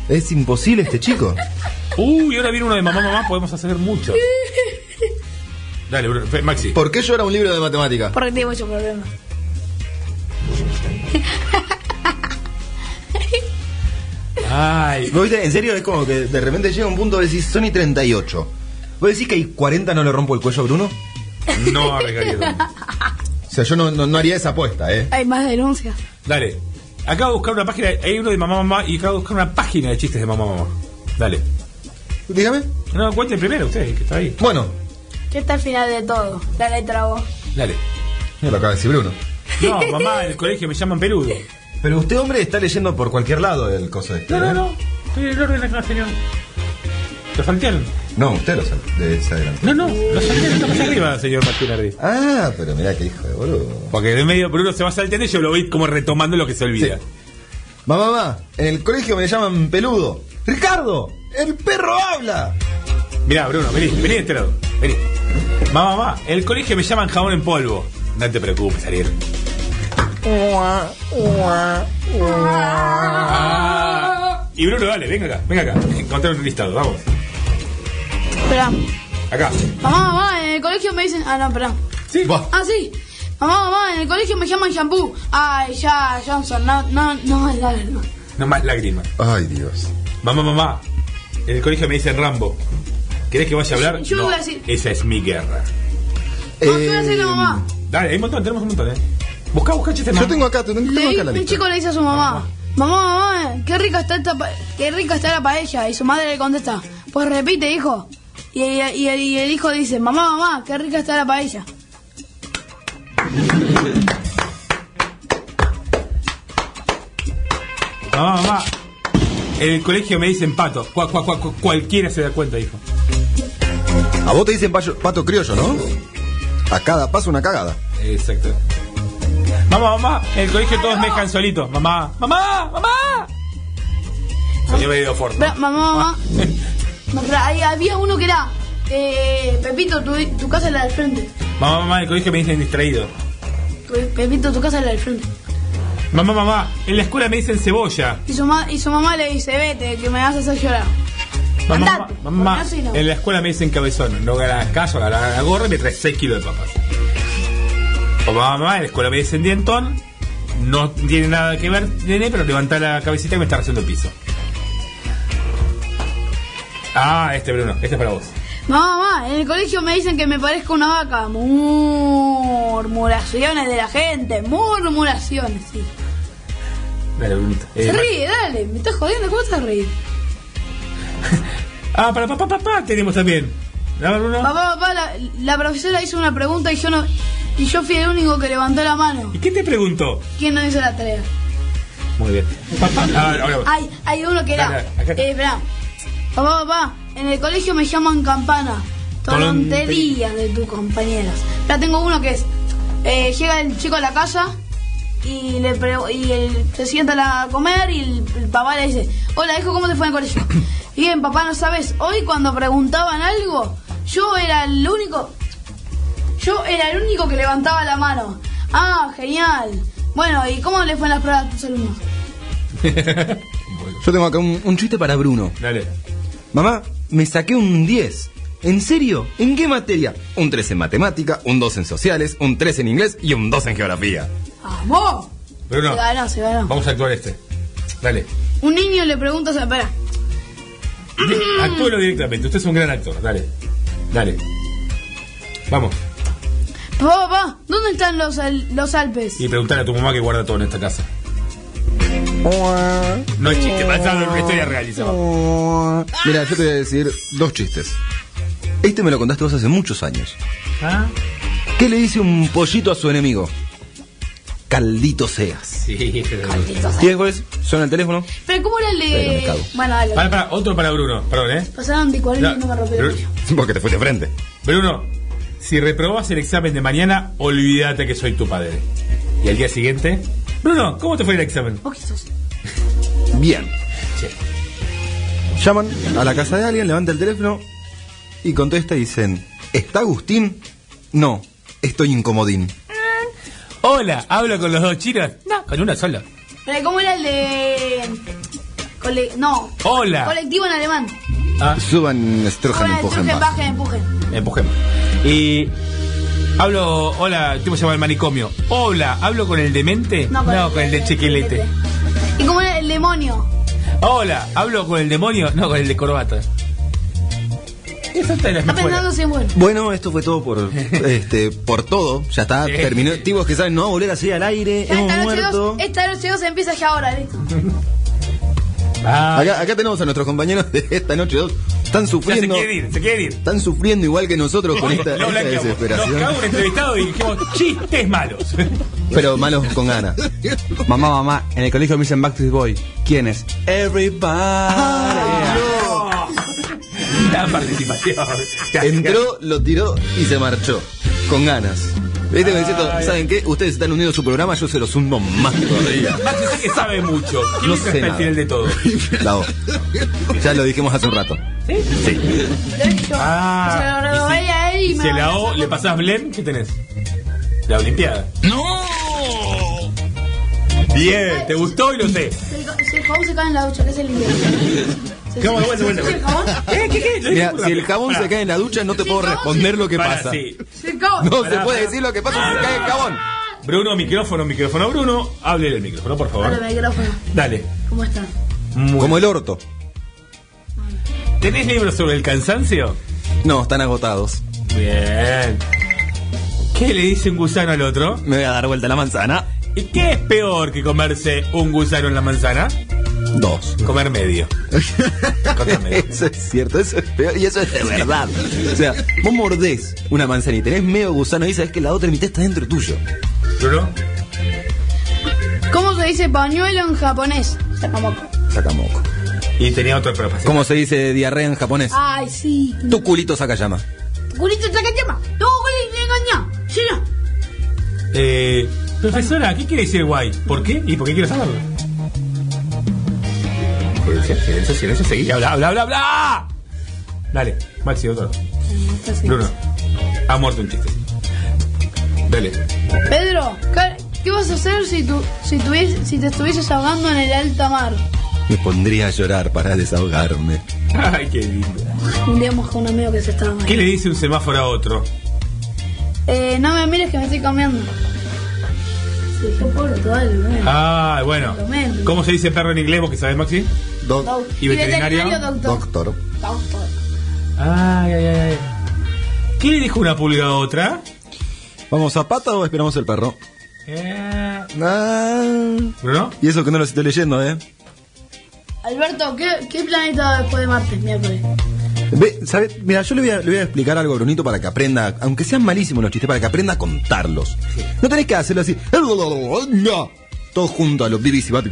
es imposible este chico. Uy, ahora viene uno de mamá, mamá, podemos hacer mucho. Dale, Bruno, Maxi. ¿Por qué llora un libro de matemática? Porque tengo muchos problemas. Ay, ¿Vos viste? En serio, es como que de repente llega un punto de decir Sony 38. ¿Vos decís que hay 40 no le rompo el cuello a Bruno? No arriesgaría tanto. O sea, yo no, no- no haría esa apuesta, ¿eh? Hay más denuncias. Dale. Acabo de buscar una página, hay uno de mamá mamá y acabo de buscar una página de chistes de mamá mamá. Dale. Dígame. No, cuenten primero usted, que está ahí. Bueno, ¿Qué está al final de todo? La letra O. Dale. ya lo acaba de decir Bruno. No, mamá, en el colegio me llaman peludo. Pero usted, hombre, está leyendo por cualquier lado el coso este. No, no, ¿eh? no. Estoy en el orden de la señor. ¿Lo saltearon? No, usted lo de ese adelante. No, no, lo está más arriba, señor Martinardi. Ah, pero mirá qué hijo de boludo. Porque en medio Bruno se va salteando y yo lo voy como retomando lo que se olvida. Mamá, mamá, en el colegio me llaman peludo. ¡Ricardo! ¡El perro habla! Mirá, Bruno, vení, vení de este lado. Vení. Mamá, mamá, en el colegio me llaman jabón en polvo. No te preocupes, Ariel. Ah. Y Bruno, dale, venga acá, venga acá. Encontré un listado, vamos. Espera. Acá. Mamá, mamá, en el colegio me dicen. Ah, no, espera. Sí. Ah, sí. Mamá, mamá, en el colegio me llaman shampoo. Ay, ya, Johnson, no, no, no es la verdad. No más lágrimas. Ay, Dios. Mamá, mamá, en el colegio me dicen Rambo. ¿Querés que vaya a hablar? Yo no, voy a decir- esa es mi guerra. No, ¿qué voy a decirle a mamá? Dale, hay un montón, tenemos un montón, ¿eh? Busca, busca chistes Yo más. tengo acá, tengo, tengo Le- acá la un lista. chico le dice a su mamá, mamá, mamá, qué rica está esta pa- qué rica está la paella. Y su madre le contesta, pues repite, hijo. Y, y- y el, y el hijo dice, mamá, mamá, qué rica está la paella. Mamá, mamá, en el colegio me dicen pato. Cua- cua- cua- cua- cualquiera se da cuenta, hijo. A vos te dicen payo- pato criollo, ¿no? A cada paso una cagada. Exacto. Mamá, mamá, en el colegio todos me dejan solitos. Mamá, mamá, mamá. Señor medio fuerte. Mamá, mamá. Ahí había uno que era, eh, Pepito, tu, tu casa es la del frente. Mamá, mamá, el colegio me dicen distraído. Pepito, tu casa es la del frente. Mamá, mamá, en la escuela me dicen cebolla. Y su, ma- y su mamá le dice, vete, que me vas a hacer llorar. Mamá, Andate, mamá, mamá, no. en la escuela me dicen cabezón. No ganas caso, la, la gorra y me traes 6 kilos de papas. O mamá, mamá, en la escuela me dicen dientón. No tiene nada que ver, nene, pero levanta la cabecita que me está haciendo el piso. Ah, este Bruno, este es para vos. Mamá, mamá, en el colegio me dicen que me parezco una vaca. Murmuraciones de la gente, murmuraciones, sí. Dale, Brunito. Eh, Se ríe, dale, me estás jodiendo, ¿cómo a reír? Ah, para papá, papá, tenemos también. ¿No, Bruno? Papá, papá, la, la profesora hizo una pregunta y yo no y yo fui el único que levantó la mano. ¿Y qué te preguntó? ¿Quién no hizo la tarea? Muy bien. Papá, ahora. Hay, hay uno que era. Dale. Eh, espera. Papá, papá, en el colegio me llaman campana. Tonterías de tus compañeros. Ya tengo uno que es. eh, llega el chico a la casa y le pre- y él se sienta a comer y el, el papá le dice, hola hijo, ¿cómo te fue en el colegio? Bien, papá, no sabes, hoy cuando preguntaban algo, yo era el único, yo era el único que levantaba la mano. Ah, genial. Bueno, ¿y cómo le fue en las pruebas a tus alumnos? Yo tengo acá un, un chiste para Bruno. Dale. Mamá, me saqué un 10. ¿En serio? ¿En qué materia? Un 3 en matemática, un 2 en sociales, un 3 en inglés y un 2 en geografía. ¡Vamos! Bruno, Se ganó, se ganó. vamos a actuar este. Dale. Un niño le pregunta, o sea, espera, Actúelo directamente. Usted es un gran actor. Dale. Dale. Vamos. papá, papá, ¿dónde están los, al- los Alpes? Y preguntarle a tu mamá que guarda todo en esta casa. No es chiste basado en una historia realizada. Mira, yo te voy a decir dos chistes. Este me lo contaste vos hace muchos años. ¿Ah? ¿Qué le dice un pollito a su enemigo? Caldito seas. Sí, Y después suena el teléfono. Pero ¿cómo era el de...? Bueno, dale. Para, para, otro para Bruno. Perdón, ¿eh? Pasaron de 40 y no me rompí el cuello. Porque te fuiste frente. Bruno, si reprobas el examen de mañana, olvídate que soy tu padre. Y al día siguiente, Bruno, ¿cómo te fue el examen? ¿Vos qué sos? Bien. Llaman a la casa de alguien, levanta el teléfono y contesta y dicen, ¿está Agustín? No, estoy incomodín. Hola, ¿hablo con los dos chinos? No, con una sola. Pero ¿cómo era el de...? Cole- No. Hola. Colectivo en alemán. Ah, Suban, estrujan, Ahora, empujen, empujen, bajen. bajen, empujen. empujemos. Y hablo, hola, el tipo se llama el manicomio. Hola, ¿hablo con el demente? No, con el de de- chiquilete. ¿Y cómo era el demonio? Hola, ¿hablo con el demonio? No, con el de corbata. Está pensando si es bueno. Bueno, esto fue todo por este por todo. Ya está, terminó. Tipos que saben no volver así al aire. Ya Hemos esta noche muerto. dos, esta noche dos empieza ya ahora, listo. Acá, acá tenemos a nuestros compañeros de esta noche dos. Están Ya se sufriendo. quiere ir, se quiere ir. Están sufriendo igual que nosotros con esta, Lo esta. Nos desesperación. cagó un entrevistado y dijimos chistes malos. Pero malos con ganas. Mamá, mamá, en el colegio me dicen Backstreet Boy. ¿Quién es? Everybody. La participación. Entró, lo tiró y se marchó. Con ganas. ¿Viste? Diciendo, ¿saben qué? Ustedes están uniendo su programa, yo se los hundo más todavía. Maxi sé que sabe mucho. ¿Quién No sé está al final de todo? La O. Ya lo dijimos hace un rato. Sí. Ah, Se lo robé a él y y me si a la a O le pasás Blem, ¿qué tenés? La Olimpiada. ¡No! Bien, ¿te gustó y lo sé? Si el, si el jabón se cae en la ducha, ¿qué es el invierno? ¿Cómo? Vuelta, vuelta, ¿Si el jabón? ¿Eh? ¿Qué, qué? Mira, dije si el jabón se cae en la ducha, no te puedo responder lo que pasa. el. No se puede decir lo que pasa si se cae el jabón. Bruno, micrófono, micrófono. Bruno, hable del micrófono, por favor. Micrófono. Dale. ¿Cómo están? Muy- Como el orto. ¿Tenés libros sobre el cansancio? No, están agotados. Bien. ¿Qué le dice un gusano al otro? Me voy a dar vuelta la manzana. ¿Y qué es peor que comerse un gusano en la manzana? Dos. Comer medio. Comer medio. Eso es cierto, eso es peor y eso es de verdad. O sea, vos mordés una manzana y tenés medio gusano y sabes que la otra mitad está dentro tuyo. ¿Bruno? ¿Cómo se dice pañuelo en japonés? Sakamoko. Sakamoko. Y tenía fácil. ¿Cómo se dice diarrea en japonés? Ay, sí. Tu culito saca llama. Culito Takayama. No, culito engaña. Sí, no. Eh, profesora, ¿qué quiere decir guay? ¿Por qué? ¿Y por qué quiero saberlo? Silencio, silencio, silencio, seguí. Habla, habla, habla, habla. Dale, Maxi, otro. Bruno, ha muerto un chiste. Dale. Pedro, ¿qué, qué vas a hacer si, tu, si, tuvies- si te estuvieses ahogando en el alta mar? Me pondría a llorar para desahogarme. Ay, qué lindo. Un día con un amigo que se estaba ¿Qué le dice un semáforo a otro? Eh, no me mires que me estoy cambiando. Sí, qué pobre, todavía lo veo. Ah, bueno. ¿Cómo se dice perro en inglés? ¿Vos que sabés, Maxi? Doc. ¿Y veterinario? doctor. Doctor. Doctor. Ay, ay, ay. ¿Qué le dijo una pulga a otra? ¿Vamos a pata o esperamos el perro? Eh... Ah. ¿Bruno? Y eso que no lo estoy leyendo, ¿eh? Alberto, ¿qué, ¿qué planeta después de Marte? Miércoles. Ve, ¿sabe? Mira, yo le voy, a, le voy a explicar algo a Brunito para que aprenda, aunque sean malísimos los chistes, para que aprenda a contarlos. No tenés que hacerlo así. Todo junto a los BBC Bat-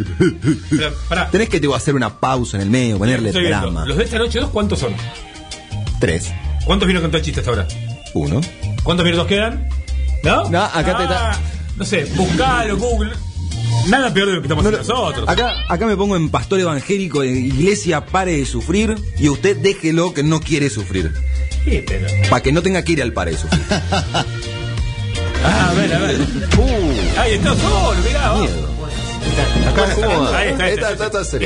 Pero, pará. Tenés que tipo, hacer una pausa en el medio, ponerle drama. Los de esta noche dos, ¿cuántos son? Tres. ¿Cuántos vino con todo chiste hasta ahora? Uno. ¿Cuántos minutos quedan? ¿No? No, acá te Ah, No sé, buscalo, Google. Nada peor de lo que estamos haciendo nosotros. Acá, acá me pongo en pastor evangélico de iglesia, pare de sufrir y usted déjelo que no quiere sufrir. Sí, pero- Para que no tenga que ir al pare de sufrir. Ah, a ver, a ver. Uh. Ahí está solo, mirá. vamos. Acá está, está, ahí Está- está, está-.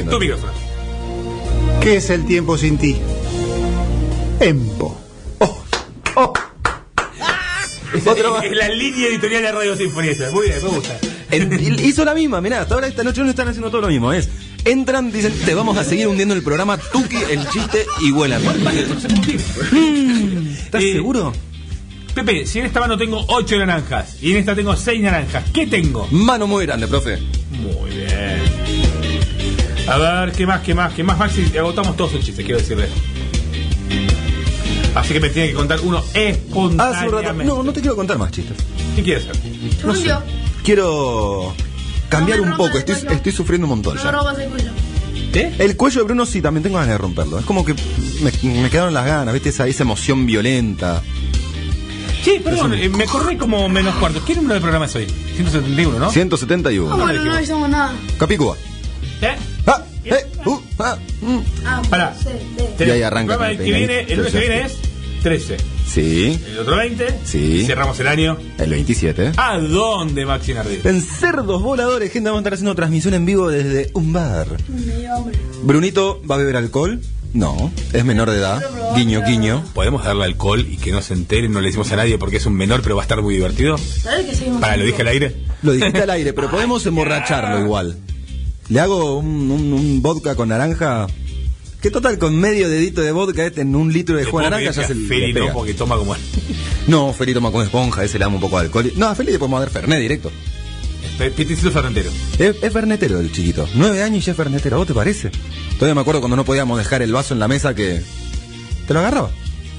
¿Qué es el tiempo sin ti? Empo. Es, Otro es- es la línea editorial de Radio Sinfonía. Muy bien, me gusta. En- hizo la misma, mirá, hasta ahora esta noche no están haciendo todo lo mismo, es. Entran, dicen, te vamos a seguir hundiendo el programa, Tuki, el chiste y vuelan. ¿Estás Eh, seguro? Pepe, si en esta mano tengo 8 naranjas y en esta tengo 6 naranjas, ¿qué tengo? Mano muy grande, profe. Muy bien. A ver, ¿qué más, qué más, qué más, Maxi? Agotamos todos sus chistes, quiero decirle. Así que me tiene que contar uno Hace un espontáneamente. rato. No, no te quiero contar más chistes. ¿Qué quieres hacer? Julio, Quiero cambiar No me un poco, el estoy, cuello. estoy sufriendo un montón no ya. robas el cuello. El cuello de Bruno sí, también tengo ganas de romperlo. Es como que me, me quedaron las ganas, ¿viste? Esa, esa emoción violenta. Sí, perdón, eh, me acordé como menos cuarto. ¿Qué número de programa es hoy? 171, ¿no? 171. Ah, bueno, no avisamos nada. Capicúa. ¿Eh? Ah, eh, uh, ah, mm. Ah, Pará. Y ahí arranca El programa con que el viene, el lunes que viene es 13. Sí, El otro 20. Sí. Y cerramos el año. el 27. ¿A dónde, Maxi Nardi? En Cerdos Voladores, gente, vamos a estar haciendo transmisión en vivo desde un bar. Me dio hambre. ¿Brunito va a beber alcohol? No, es menor de edad. Guiño, guiño. ¿Podemos darle alcohol y que no se entere? No le decimos a nadie porque es un menor, pero va a estar muy divertido. ¿Sabes que seguimos? Para, lo dije al aire. Lo dijiste al aire, pero podemos emborracharlo igual. Le hago un, un- un vodka con naranja Que total, con medio dedito de vodka este en un litro de jugo de naranja ya se le Feli, no, porque toma como. No, Feli toma con esponja, ese le damos un poco de alcohol. No, a Feli le podemos dar Fernet directo. Piticito Ferrentero. Es, es fernetero el chiquito. Nueve años y ya es fernetero. ¿A vos te parece? Todavía me acuerdo cuando no podíamos dejar el vaso en la mesa que... Te lo agarraba.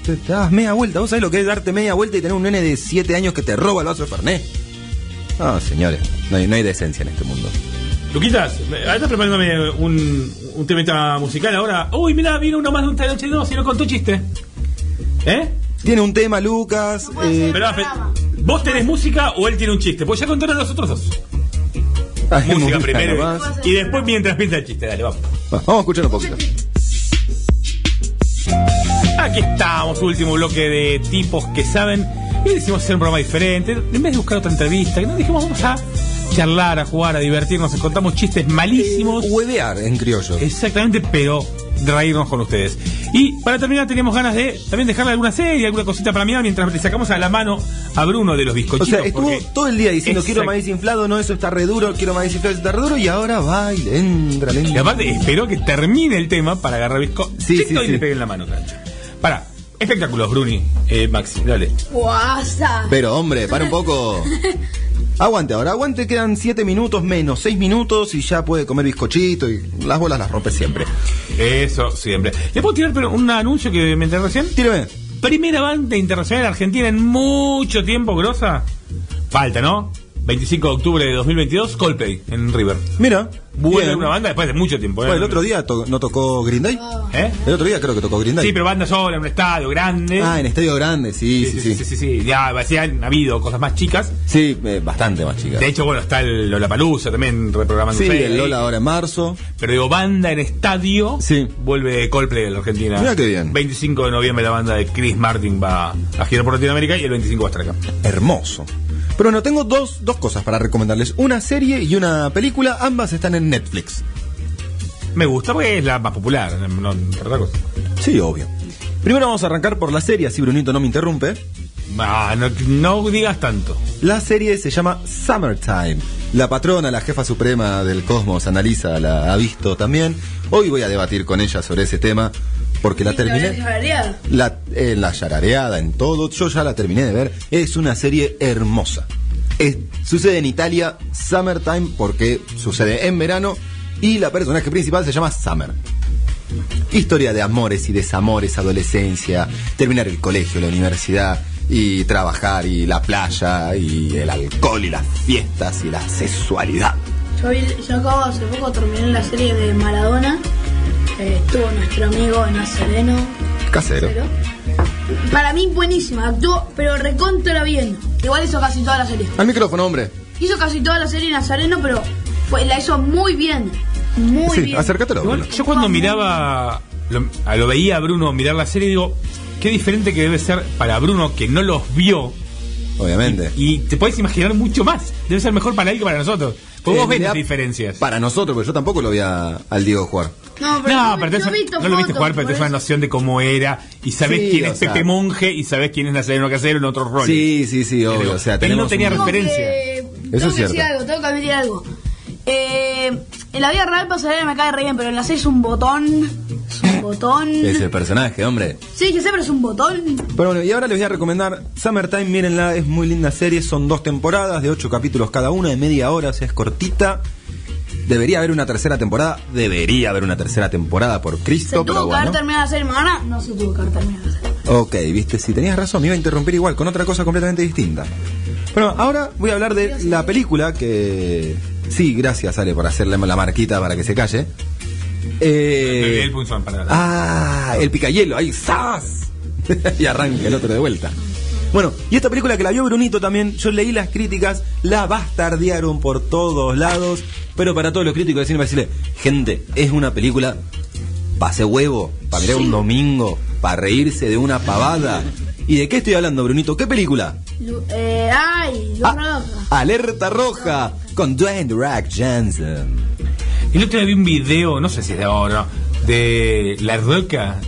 Te, te dabas media vuelta. ¿Vos sabés lo que es darte media vuelta y tener un nene de siete años que te roba el vaso de Fernet? No, señores. No hay, no hay decencia en este mundo. Luquitas, estás preparándome un, un temita musical ahora. Uy, mira, vino uno más de un noche 2 y no contó chiste. ¿Eh? Tiene un tema, Lucas. eh, Pero, fe- ¿vos tenés música o él tiene un chiste? Pues ya contaron los otros dos. Ay, música música primero nomás. y después mientras piensa el chiste. Dale, vamos. Va, Vamos a escuchar un poquito. Aquí estamos, último bloque de tipos que saben. Y decimos hacer un programa diferente. En vez de buscar otra entrevista, que nos dijimos vamos a charlar, a jugar, a divertirnos, contamos chistes malísimos. Huevear en criollo. Exactamente, pero reírnos con ustedes. Y para terminar teníamos ganas de también dejarle alguna serie, alguna cosita para mirar mientras le sacamos a la mano a Bruno de los O bizcochitos. sea, estuvo porque- todo el día diciendo Exacto. quiero maíz inflado, no, eso está re duro, quiero maíz inflado, eso está re duro, y ahora va y le entra, le Y entra. aparte esperó que termine el tema para agarrar bizco. Sí, sí, y sí. le pegue en la mano. cancha. Para, espectáculos, Bruni, eh, Maxi, dale. Guasa. Pero hombre, para un poco. Aguante ahora, aguante, quedan 7 minutos menos, 6 minutos y ya puede comer bizcochito y las bolas las rompe siempre. Eso, siempre. ¿Le puedo tirar pero, un anuncio que me enteré recién? Tírame. Primera banda internacional argentina en mucho tiempo, grosa. Falta, ¿no? 25 de octubre de 2022, Coldplay en River. Mira, Vuelve una banda después de mucho tiempo. ¿eh? Bueno, el otro día to- no tocó Green Day. ¿Eh? El otro día creo que tocó Green Day. Sí, pero banda sola, en un estadio grande. Ah, en estadio grande, sí, sí, sí. sí, sí, sí. Ya, sí, han habido cosas más chicas. Sí, eh, bastante más chica. De hecho, bueno, está el Lollapalooza también reprogramando. Sí, el Lola ahora en marzo. Pero digo, banda en estadio. Sí. Vuelve Coldplay a la Argentina. Mira qué bien. 25 de noviembre la banda de Chris Martin va a girar por Latinoamérica y el 25 va a estar acá. Hermoso. Pero bueno, tengo dos, dos cosas para recomendarles. Una serie y una película, ambas están en Netflix. Me gusta porque es la más popular, no por otra cosa. Sí, obvio. Primero vamos a arrancar por la serie, así Brunito no me interrumpe. Ah, no, no digas tanto. La serie se llama Summertime. La patrona, la jefa suprema del cosmos, Analisa, la ha visto también. Hoy voy a debatir con ella sobre ese tema porque la terminé. La, eh, la yarareada en todo, yo ya la terminé de ver. Es una serie hermosa. Es- sucede en Italia, Summertime, porque sucede en verano y la personaje principal se llama Summer. Historia de amores y desamores, adolescencia, terminar el colegio, la universidad y trabajar y la playa y el alcohol y las fiestas y la sexualidad. Yo, vi- yo acabo hace poco terminé la serie de Maradona. Eh, estuvo nuestro amigo Nazareno. Casero. Para mí buenísima, actuó pero recontra bien. Igual hizo casi toda la serie. Al micrófono, hombre. Hizo casi toda la serie Nazareno, pero fue, la hizo muy bien. Muy Sí, bien. acércatelo. Igual, yo cuando miraba, lo, a lo veía a Bruno mirar la serie, digo, qué diferente que debe ser para Bruno que no los vio. Obviamente. Y te puedes imaginar mucho más. Debe ser mejor para él que para nosotros. Porque Eh, vos ves mirá, las diferencias. Para nosotros, porque yo tampoco lo vi a- al Diego jugar. No, pero, No, pero tenés- he visto no lo viste jugar, pero tenés una noción de cómo era. Y sabés Sí, quién es sea. Pepe Monje y sabés quién es Nazareno Casero en otros roles. Sí, sí, sí, obvio. O sea, él no tenía un- referencia. que- Eso tengo es que cierto. decir algo, tengo que admitir algo. Eh, en la vida real Pasadena me cae re bien, pero en la serie es un botón. Es un botón. Es el personaje, hombre. Sí, que sé, pero es un botón. Pero bueno, y ahora les voy a recomendar Summertime, mírenla, es muy linda serie, son dos temporadas de ocho capítulos cada una, de media hora, o sea, es cortita. Debería haber una tercera temporada, debería haber una tercera temporada por Se Cristo, pero tuvo que haber bueno. terminado la serie, Mamá, no se tuvo que haber terminado la serie. Ok, viste, si tenías razón, me iba a interrumpir igual, con otra cosa completamente distinta. Bueno, ahora voy a hablar de la película que... Sí, gracias, Ale, por hacerle la marquita para que se calle. Eh, El punzón para Ah, el picayelo, ahí, ¡zas! y arranca el otro de vuelta. Bueno, y esta película que la vio Brunito también, yo leí las críticas, la bastardearon por todos lados, pero para todos los críticos de cine, para decirle, gente, es una película pase huevo, para mirar un domingo, para reírse de una pavada. ¿Y de qué estoy hablando, Brunito? ¿Qué película? Eh, ay, Luz Ah. Roja. Alerta Roja, con Dwayne The Rock Johnson. El otro día vi un video, no sé si es de ahora, de La Roca,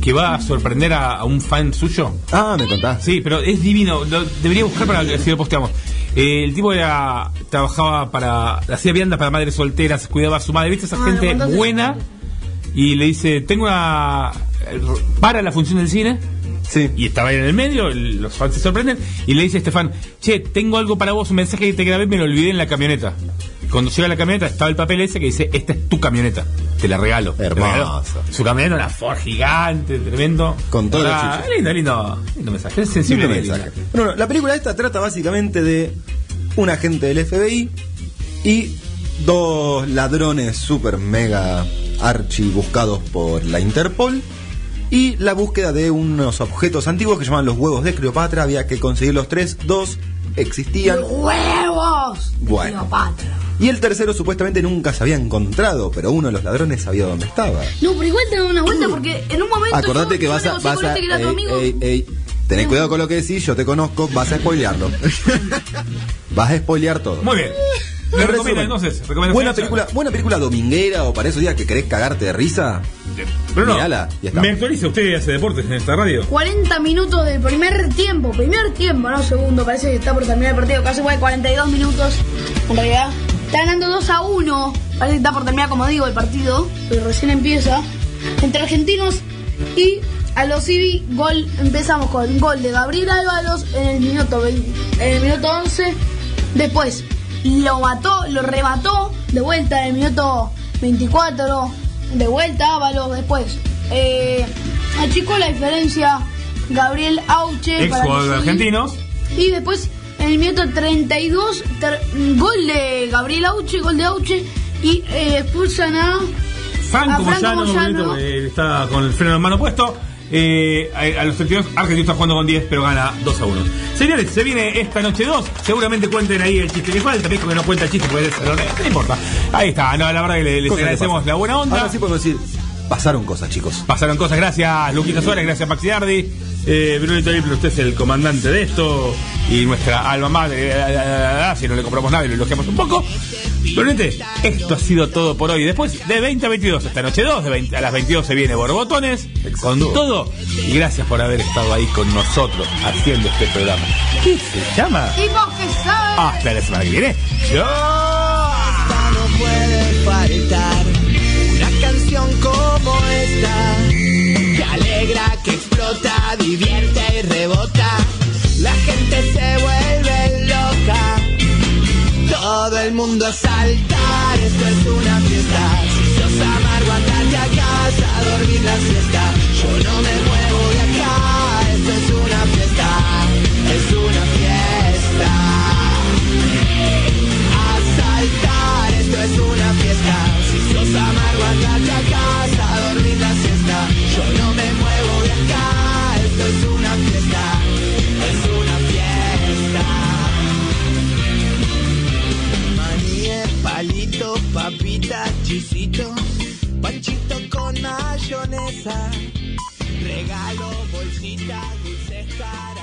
Que va a sorprender a, a un fan suyo. Ah, me contás. Sí, pero es divino. Lo debería buscar para que si lo posteamos. Eh, el tipo era trabajaba para hacía viandas para madres solteras, cuidaba a su madre, viste esa Ah, gente buena y le dice, tengo una... Para la función del cine. Sí. Y estaba ahí en el medio, el- los fans se sorprenden, y le dice a Estefan, che, tengo algo para vos, un mensaje que te grabé, me lo olvidé en la camioneta. Y Cuando llega a la camioneta estaba el papel ese que dice, esta es tu camioneta, te la regalo. Hermoso. regalo. Su camioneta, una Ford gigante, tremendo. Con todo lo Ah. Lindo, lindo, lindo mensaje, es sensible. Lindo mensaje. Bueno, la película esta trata básicamente de un agente del FBI y dos ladrones super mega archi buscados por la Interpol y la búsqueda de unos objetos antiguos que llaman los huevos de Cleopatra. Había que conseguir los tres, dos existían. ¡Huevos! Bueno. Cleopatra. Y el tercero supuestamente nunca se había encontrado, pero uno de los ladrones sabía dónde estaba. No, pero igual te da una vuelta porque en un momento. Acordate yo- que yo vas a. Vas a este ey, ey, tenés cuidado con lo que decís, yo te conozco, vas a spoilearlo. vas a spoilear todo. Muy bien. Resumen, recomiendo entonces. buena película, buena película dominguera o para esos días que querés cagarte de risa. Mirala, ya está. me actualiza usted hace deportes en esta radio. 40 minutos del primer tiempo, primer tiempo, no segundo, parece que está por terminar el partido, casi fue 42 minutos, en realidad. Está ganando 2 a 1, parece que está por terminar, como digo, el partido, pero recién empieza, entre argentinos y a los Civi, gol, empezamos con un gol de Gabriel Álvaros en el minuto 20 en el minuto 11, después lo mató, lo remató de vuelta en el minuto 24, de vuelta Ábalos, después eh, achicó la diferencia Gabriel Auche Ex para jugador de argentinos. y después en el minuto 32 ter- gol de Gabriel Auche, gol de Auche y eh, expulsan a Franco a Franco Moyano, Moyano. momento, está con el freno en mano puesto. Eh, a, a los 32, Argentina está jugando con 10, pero gana 2 a 1. Señores, se viene esta noche 2. Seguramente cuenten ahí el chiste que falta. Visto que no cuenta el chiste, puede ser. No, no importa. Ahí está. No, la verdad que le- les que agradecemos la buena onda. Ahora sí podemos decir, pasaron cosas, chicos. Pasaron cosas, gracias Luquita Suárez, gracias Maxi Ardi. Eh, Brunito Libre, usted es el comandante de esto y nuestra alma madre. eh, eh, eh, si no le compramos nada y lo elogiamos un poco. Brunete, esto ha sido todo por hoy. Después de 20 a 22, esta noche 2, de 20 a las 22 se viene Borbotones con todo. Y gracias por haber estado ahí con nosotros haciendo este programa. ¿Qué se llama? y vos que sabes Hasta la semana que viene. Yo. no puede faltar como esta, que alegra, que explota, divierte y rebota. La gente se vuelve loca, todo el mundo a saltar, esto es una fiesta. Si sos amargo, andate a casa, a dormir la siesta. Yo no me muevo de acá, esto es una fiesta, es una fiesta. A saltar, esto es una fiesta. Si sos amargo, andate a casa. Yo no me muevo de acá, esto es una fiesta, es una fiesta. Maníes, palito, papita, chisito, panchito con mayonesa, regalo, bolsita, dulceja.